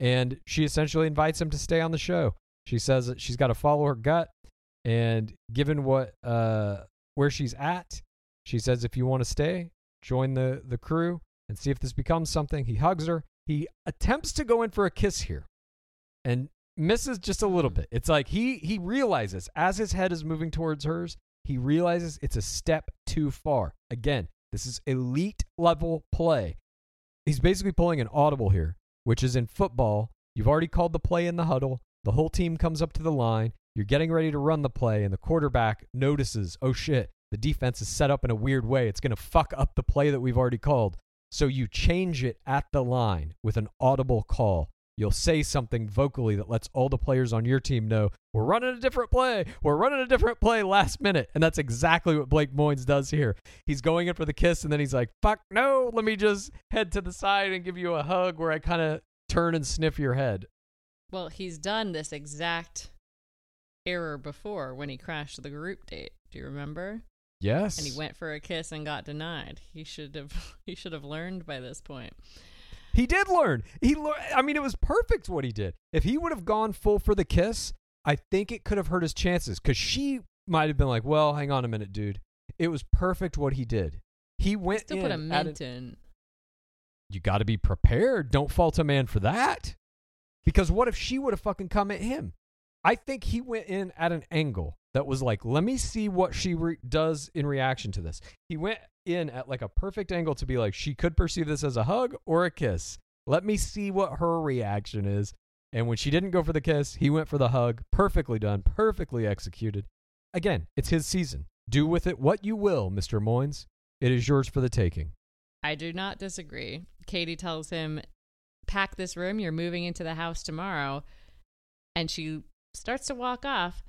And she essentially invites him to stay on the show. She says that she's got to follow her gut. And given what uh, where she's at, she says if you want to stay, join the the crew and see if this becomes something. He hugs her. He attempts to go in for a kiss here, and misses just a little bit. It's like he he realizes as his head is moving towards hers, he realizes it's a step too far. Again, this is elite level play. He's basically pulling an audible here, which is in football. You've already called the play in the huddle. The whole team comes up to the line. You're getting ready to run the play, and the quarterback notices, oh shit, the defense is set up in a weird way. It's going to fuck up the play that we've already called. So you change it at the line with an audible call. You'll say something vocally that lets all the players on your team know we're running a different play. We're running a different play last minute. And that's exactly what Blake Moynes does here. He's going in for the kiss, and then he's like, fuck no, let me just head to the side and give you a hug where I kind of turn and sniff your head. Well, he's done this exact error before when he crashed the group date. Do you remember? Yes. And he went for a kiss and got denied. He should have he should have learned by this point. He did learn. He lear- I mean, it was perfect what he did. If he would have gone full for the kiss, I think it could have hurt his chances because she might have been like, "Well, hang on a minute, dude." It was perfect what he did. He went Still put a mint an- in. you got to be prepared. Don't fault a man for that. Because what if she would have fucking come at him? I think he went in at an angle that was like, let me see what she re- does in reaction to this. He went in at like a perfect angle to be like, she could perceive this as a hug or a kiss. Let me see what her reaction is. And when she didn't go for the kiss, he went for the hug. Perfectly done, perfectly executed. Again, it's his season. Do with it what you will, Mr. Moynes. It is yours for the taking. I do not disagree. Katie tells him, "Pack this room. You're moving into the house tomorrow." And she starts to walk off.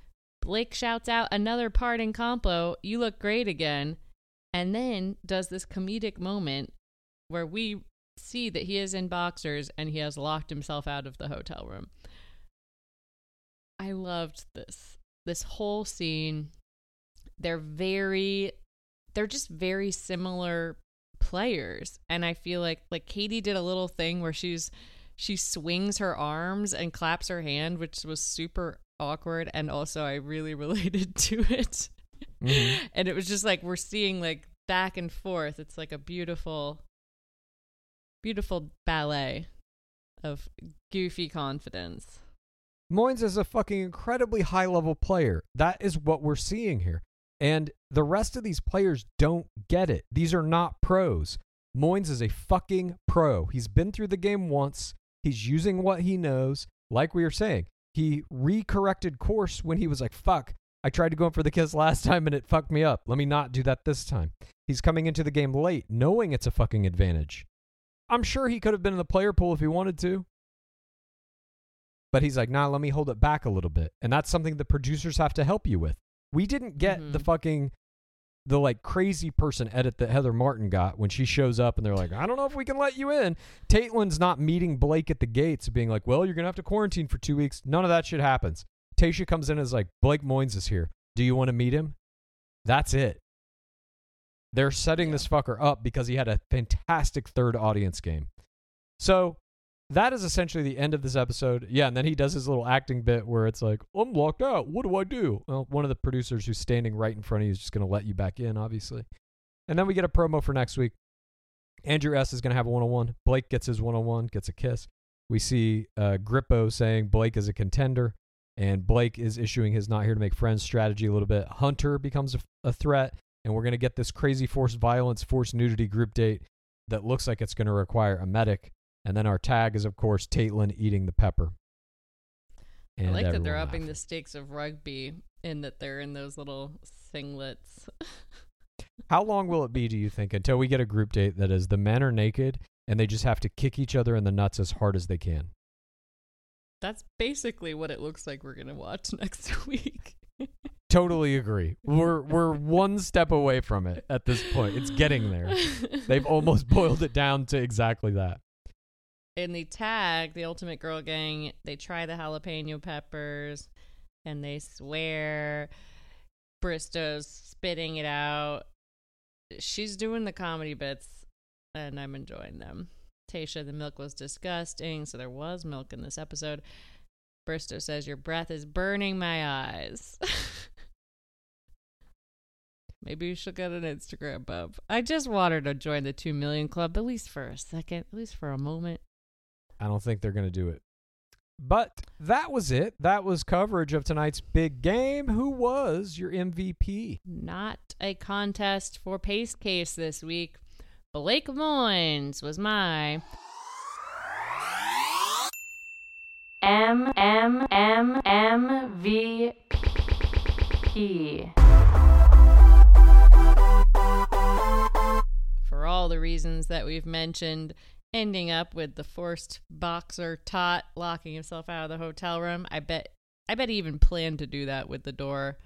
Blake shouts out another part in compo, "You look great again." And then does this comedic moment where we see that he is in boxers and he has locked himself out of the hotel room. I loved this. This whole scene. They're very they're just very similar players and I feel like like Katie did a little thing where she's she swings her arms and claps her hand which was super awkward and also I really related to it. Mhm. and it was just like we're seeing like back and forth. It's like a beautiful beautiful ballet of goofy confidence. Moynes is a fucking incredibly high level player. That is what we're seeing here. And the rest of these players don't get it. These are not pros. Moynes is a fucking pro. He's been through the game once. He's using what he knows. Like we were saying, he recorrected course when he was like, fuck, I tried to go in for the kiss last time and it fucked me up. Let me not do that this time. He's coming into the game late, knowing it's a fucking advantage. I'm sure he could have been in the player pool if he wanted to. But he's like, nah, let me hold it back a little bit. And that's something the producers have to help you with. We didn't get the Mhm. fucking the like crazy person edit that Heather Martin got when she shows up and they're like, I don't know if we can let you in. Taitlin's not meeting Blake at the gates, being like, Well, you're gonna have to quarantine for two weeks. None of that shit happens. Tayshia comes in and is like, Blake Moynes is here. Do you want to meet him? That's it. They're setting this fucker up because he had a fantastic third audience game. So that is essentially the end of this episode. Yeah, and then he does his little acting bit where it's like, I'm locked out. What do I do? Well, one of the producers who's standing right in front of you is just going to let you back in, obviously. And then we get a promo for next week. Andrew S. is going to have a one on one. Blake gets his one on one, gets a kiss. We see uh, Grippo saying Blake is a contender, and Blake is issuing his not here to make friends strategy a little bit. Hunter becomes a, a threat, and we're going to get this crazy forced violence, forced nudity group date that looks like it's going to require a medic. And then our tag is, of course, Taitlin eating the pepper. I like that they're upping laughed. the stakes of rugby in that they're in those little singlets. How long will it be, do you think, until we get a group date that is the men are naked and they just have to kick each other in the nuts as hard as they can? That's basically what it looks like we're gonna watch next week. Totally agree. We're we're one step away from it at this point. It's getting there. They've almost boiled it down to exactly that. In the tag, the Ultimate Girl Gang, they try the jalapeno peppers and they swear Bristowe's spitting it out. She's doing the comedy bits and I'm enjoying them. Tayshia, the milk was disgusting, so there was milk in this episode. Bristow says, Your breath is burning my eyes. Maybe you should get an Instagram bump. I just want her to join the 2 million club, at least for a second, at least for a moment. I don't think they're going to do it. But that was it. That was coverage of tonight's big game. Who was your MVP? Not a contest for pace case this week. Blake Moynes was my M M M M V P. for all the reasons that we've mentioned, ending up with the forced boxer tot locking himself out of the hotel room. I bet I bet he even planned to do that with the door.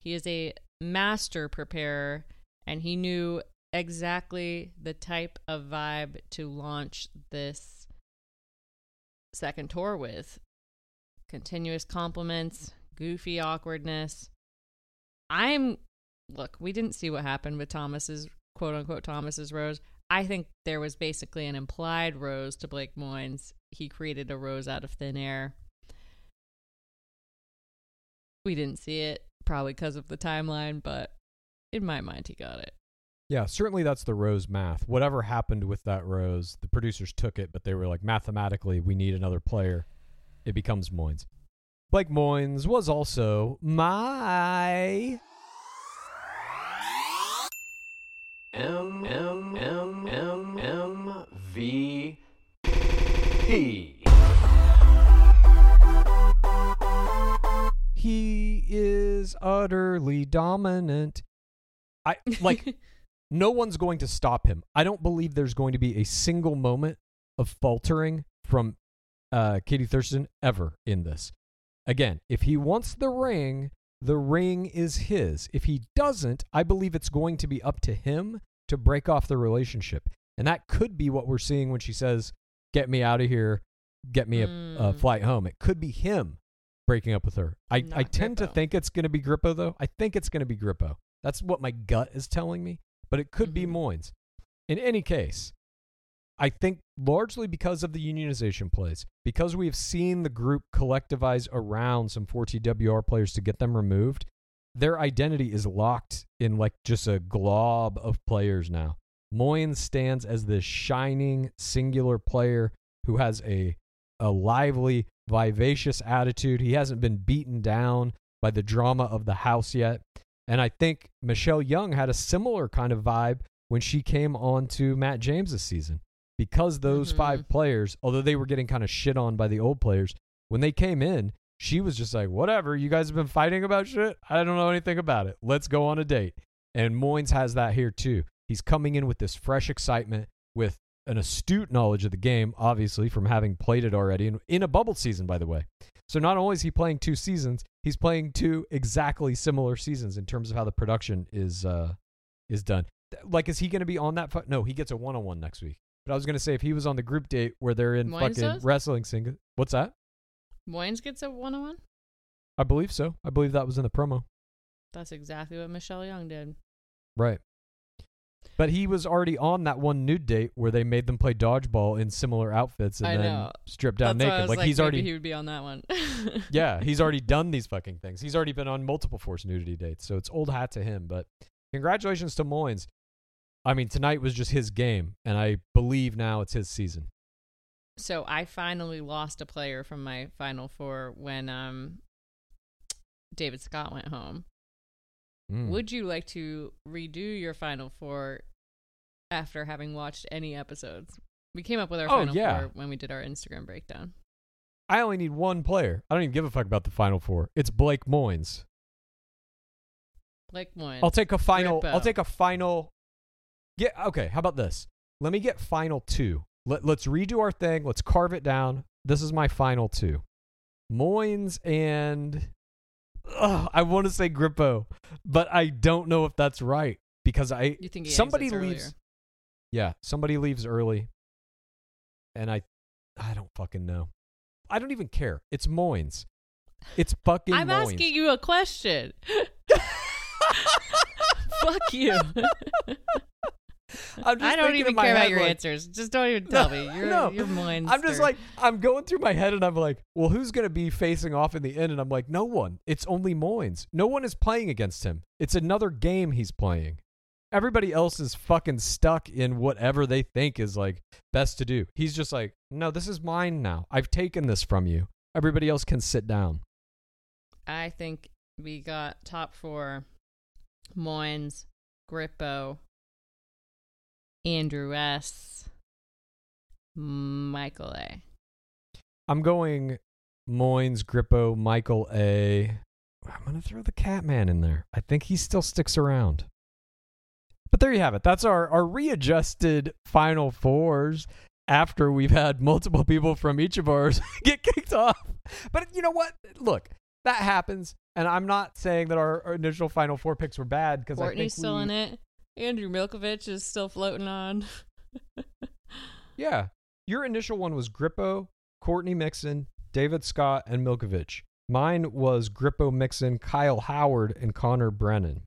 He is a master preparer and he knew exactly the type of vibe to launch this second tour with. Continuous compliments, goofy awkwardness. I'm look, we didn't see what happened with Thomas's quote unquote Thomas's rose. I think there was basically an implied rose to Blake Moynes. He created a rose out of thin air. We didn't see it, probably because of the timeline, but in my mind, he got it. Yeah, certainly that's the Rose math. Whatever happened with that Rose, the producers took it, but they were like, mathematically, we need another player. It becomes Moynes. Blake Moynes was also my. M M M M M V P. He is utterly dominant. I like no one's going to stop him. I don't believe there's going to be a single moment of faltering from uh, Katie Thurston ever in this. Again, if he wants the ring, the ring is his. If he doesn't, I believe it's going to be up to him to break off the relationship. And that could be what we're seeing when she says, Get me out of here, get me a, a Mm. flight home. It could be him breaking up with her. I, I tend to think it's going to be Grippo, though. I think it's going to be Grippo. That's what my gut is telling me, but it could be Mhm. Moynes. In any case, I think largely because of the unionization plays, because we have seen the group collectivize around some 4TWR players to get them removed, their identity is locked in like just a glob of players now. Moynes stands as this shining singular player who has a a lively, vivacious attitude. He hasn't been beaten down by the drama of the house yet. And I think Michelle Young had a similar kind of vibe when she came on to Matt James this season. Because those Mhm. five players, although they were getting kind of shit on by the old players, when they came in, she was just like, whatever, you guys have been fighting about shit. I don't know anything about it. Let's go on a date. And Moynes has that here too. He's coming in with this fresh excitement, with an astute knowledge of the game, obviously, from having played it already in, in a bubble season, by the way. So not only is he playing two seasons, he's playing two exactly similar seasons in terms of how the production is uh, is done. Like, is he going to be on that? Fu- no, he gets a one on one next week. But I was going to say if he was on the group date where they're in fucking does? wrestling single, what's that? Moynes gets a one on one. I believe so. I believe that was in the promo. That's exactly what Michelle Young did. Right. But he was already on that one nude date where they made them play dodgeball in similar outfits and I then know. stripped down That's naked. Like, like, he's already he would be on that one. Yeah, he's already done these fucking things. He's already been on multiple forced nudity dates. So it's old hat to him, but congratulations to Moynes. I mean, tonight was just his game and I believe now it's his season. So I finally lost a player from my final four when um David Scott went home. Mm. Would you like to redo your final four after having watched any episodes? We came up with our Oh, final yeah. four when we did our Instagram breakdown. I only need one player. I don't even give a fuck about the final four. It's Blake Moynes. Blake Moynes. I'll take a final. Grippo. I'll take a final. Get okay. How about this? Let me get final two. Let, let's redo our thing. Let's carve it down. This is my final two. Moynes and Ugh, I want to say Grippo, but I don't know if that's right because I You think somebody leaves. earlier? Yeah, somebody leaves early, and I I don't fucking know. I don't even care. It's Moynes. It's fucking. I'm Moynes. asking you a question. Fuck you. I'm just I don't even care about your like- answers. Just don't even tell me. You're no, you're Moynes. I'm just like I'm going through my head and I'm like, well, who's going to be facing off in the end? And I'm like, no one. It's only Moynes. No one is playing against him. It's another game he's playing. Everybody else is fucking stuck in whatever they think is like best to do. He's just like, no, this is mine now. I've taken this from you. Everybody else can sit down. I think we got top four: Moynes, Grippo, Andrew S, Michael A. I'm going Moynes, Grippo, Michael A. I'm going to throw the Catman in there. I think he still sticks around. But there you have it. That's our, our readjusted final fours after we've had multiple people from each of ours get kicked off. But you know what? Look, that happens. And I'm not saying that our, our initial final four picks were bad because I think Courtney's still in it. Andrew Milkovich is still floating on. Yeah. Your initial one was Grippo, Courtney Mixon, David Scott, and Milkovich. Mine was Grippo Mixon, Kyle Howard, and Connor Brennan.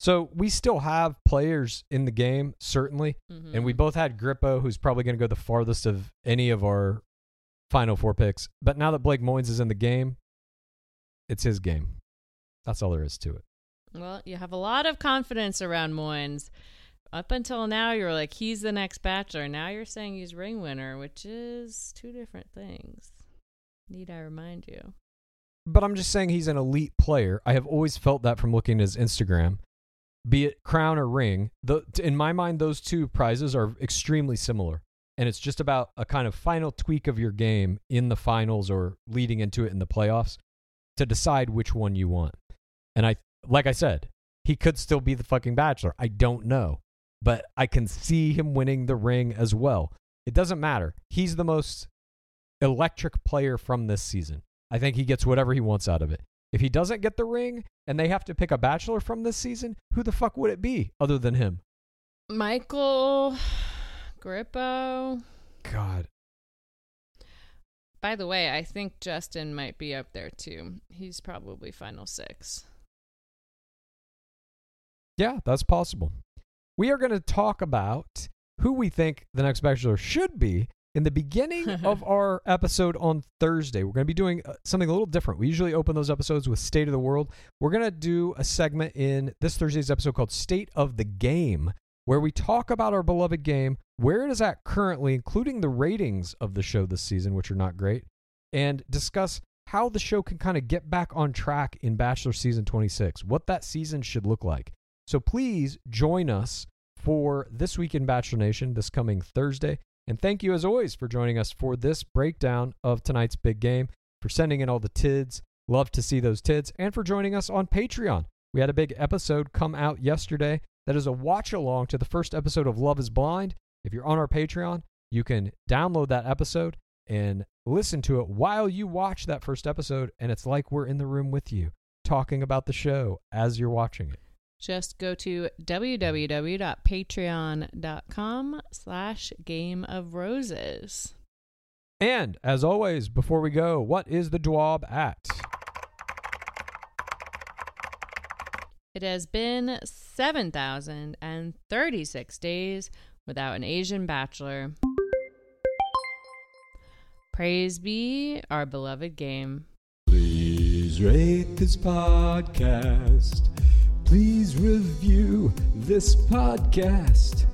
So we still have players in the game, certainly. And we Mhm. both had Grippo, who's probably going to go the farthest of any of our final four picks. But now that Blake Moynes is in the game, it's his game. That's all there is to it. Well, you have a lot of confidence around Moynes. Up until now, you were like, he's the next bachelor. Now you're saying he's ring winner, which is two different things. Need I remind you? But I'm just saying he's an elite player. I have always felt that from looking at his Instagram. Be it crown or ring, the, in my mind, those two prizes are extremely similar. And it's just about a kind of final tweak of your game in the finals or leading into it in the playoffs to decide which one you want. And I, like I said, he could still be the fucking bachelor. I don't know. But I can see him winning the ring as well. It doesn't matter. He's the most electric player from this season. I think he gets whatever he wants out of it. If he doesn't get the ring and they have to pick a bachelor from this season, who the fuck would it be other than him? Michael Grippo. God. By the way, I think Justin might be up there too. He's probably final six. Yeah, that's possible. We are going to talk about who we think the next bachelor should be in the beginning of our episode on Thursday. We're going to be doing uh, something a little different. We usually open those episodes with State of the World. We're going to do a segment in this Thursday's episode called State of the Game, where we talk about our beloved game, where it is at currently, including the ratings of the show this season, which are not great, and discuss how the show can kind of get back on track in Bachelor Season 26, what that season should look like. So please join us for This Week in Bachelor Nation this coming Thursday. And thank you, as always, for joining us for this breakdown of tonight's big game. for sending in all the tids. Love to see those tids. And for joining us on Patreon. We had a big episode come out yesterday that is a watch along to the first episode of Love is Blind. If you're on our Patreon, you can download that episode and listen to it while you watch that first episode. And it's like we're in the room with you talking about the show as you're watching it. Just go to www.patreon.com slash game of roses. And as always, before we go, what is the Dwab at? It has been 7,036 days without an Asian bachelor. Praise be our beloved game. Please rate this podcast. Please review this podcast.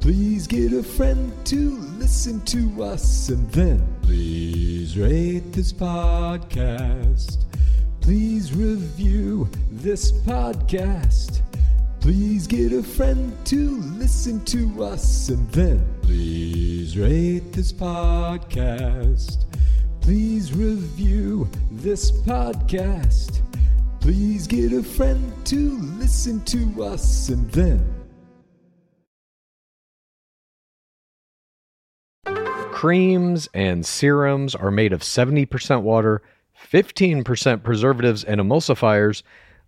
Please get a friend to listen to us and then please rate this podcast. Please review this podcast. Please get a friend to listen to us and then please rate this podcast. Please review this podcast. Please get a friend to listen to us and then Creams and serums are made of 70% water, 15% preservatives and emulsifiers,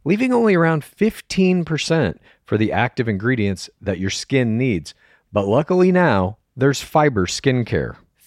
leaving only around 15% for the active ingredients that your skin needs. But luckily now, there's fiber skincare.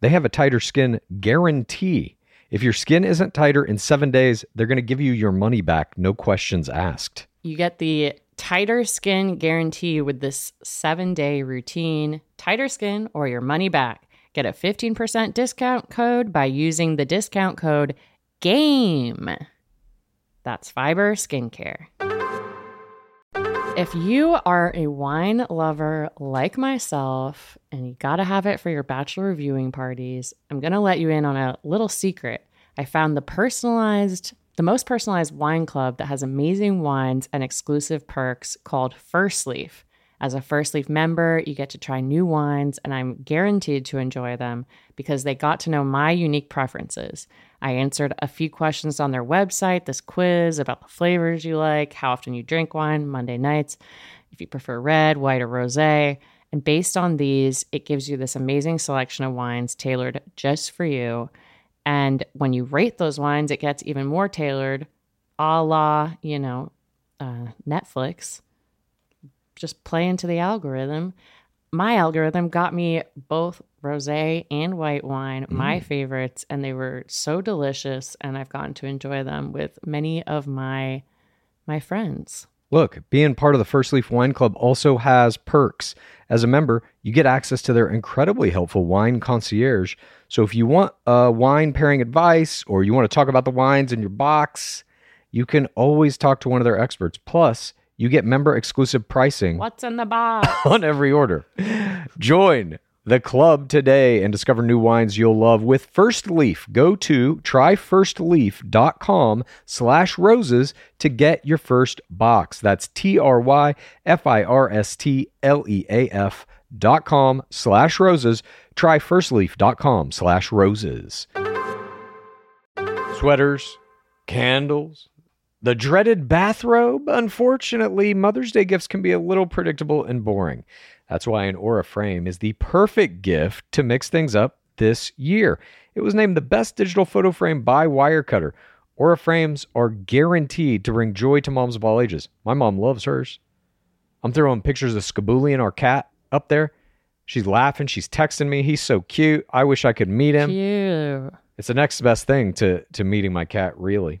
they have a tighter skin guarantee. If your skin isn't tighter in seven days, they're going to give you your money back, no questions asked. You get the tighter skin guarantee with this seven day routine. Tighter skin or your money back. Get a 15% discount code by using the discount code GAME. That's Fiber Skincare. If you are a wine lover like myself and you gotta have it for your bachelor viewing parties, I'm gonna let you in on a little secret. I found the personalized, the most personalized wine club that has amazing wines and exclusive perks called First Leaf. As a First Leaf member, you get to try new wines, and I'm guaranteed to enjoy them because they got to know my unique preferences. I answered a few questions on their website, this quiz about the flavors you like, how often you drink wine, Monday nights, if you prefer red, white, or rose. And based on these, it gives you this amazing selection of wines tailored just for you. And when you rate those wines, it gets even more tailored, a la, you know, uh, Netflix. Just play into the algorithm. My algorithm got me both rosé and white wine, my favorites, and they were so delicious. And I've gotten to enjoy them with many of my my friends. Look, being part of the First Leaf Wine Club also has perks. As a member, you get access to their incredibly helpful wine concierge. So if you want uh, wine pairing advice or you want to talk about the wines in your box, you can always talk to one of their experts. Plus, you get member exclusive pricing What's in the box? on every order. Join the club today and discover new wines you'll love with First Leaf. Go to tryfirstleaf.com slash roses to get your first box. That's T-R-Y-F-I-R-S-T-L-E-A-F dot com slash roses. Tryfirstleaf.com slash roses. Sweaters, candles, the dreaded bathrobe. Unfortunately, Mother's Day gifts can be a little predictable and boring. That's why an Aura frame is the perfect gift to mix things up this year. It was named the best digital photo frame by Wirecutter. Aura frames are guaranteed to bring joy to moms of all ages. My mom loves hers. I'm throwing pictures of Skaboolian, our cat, up there. She's laughing. She's texting me. He's so cute. I wish I could meet him. Cute. It's the next best thing to to meeting my cat. Really.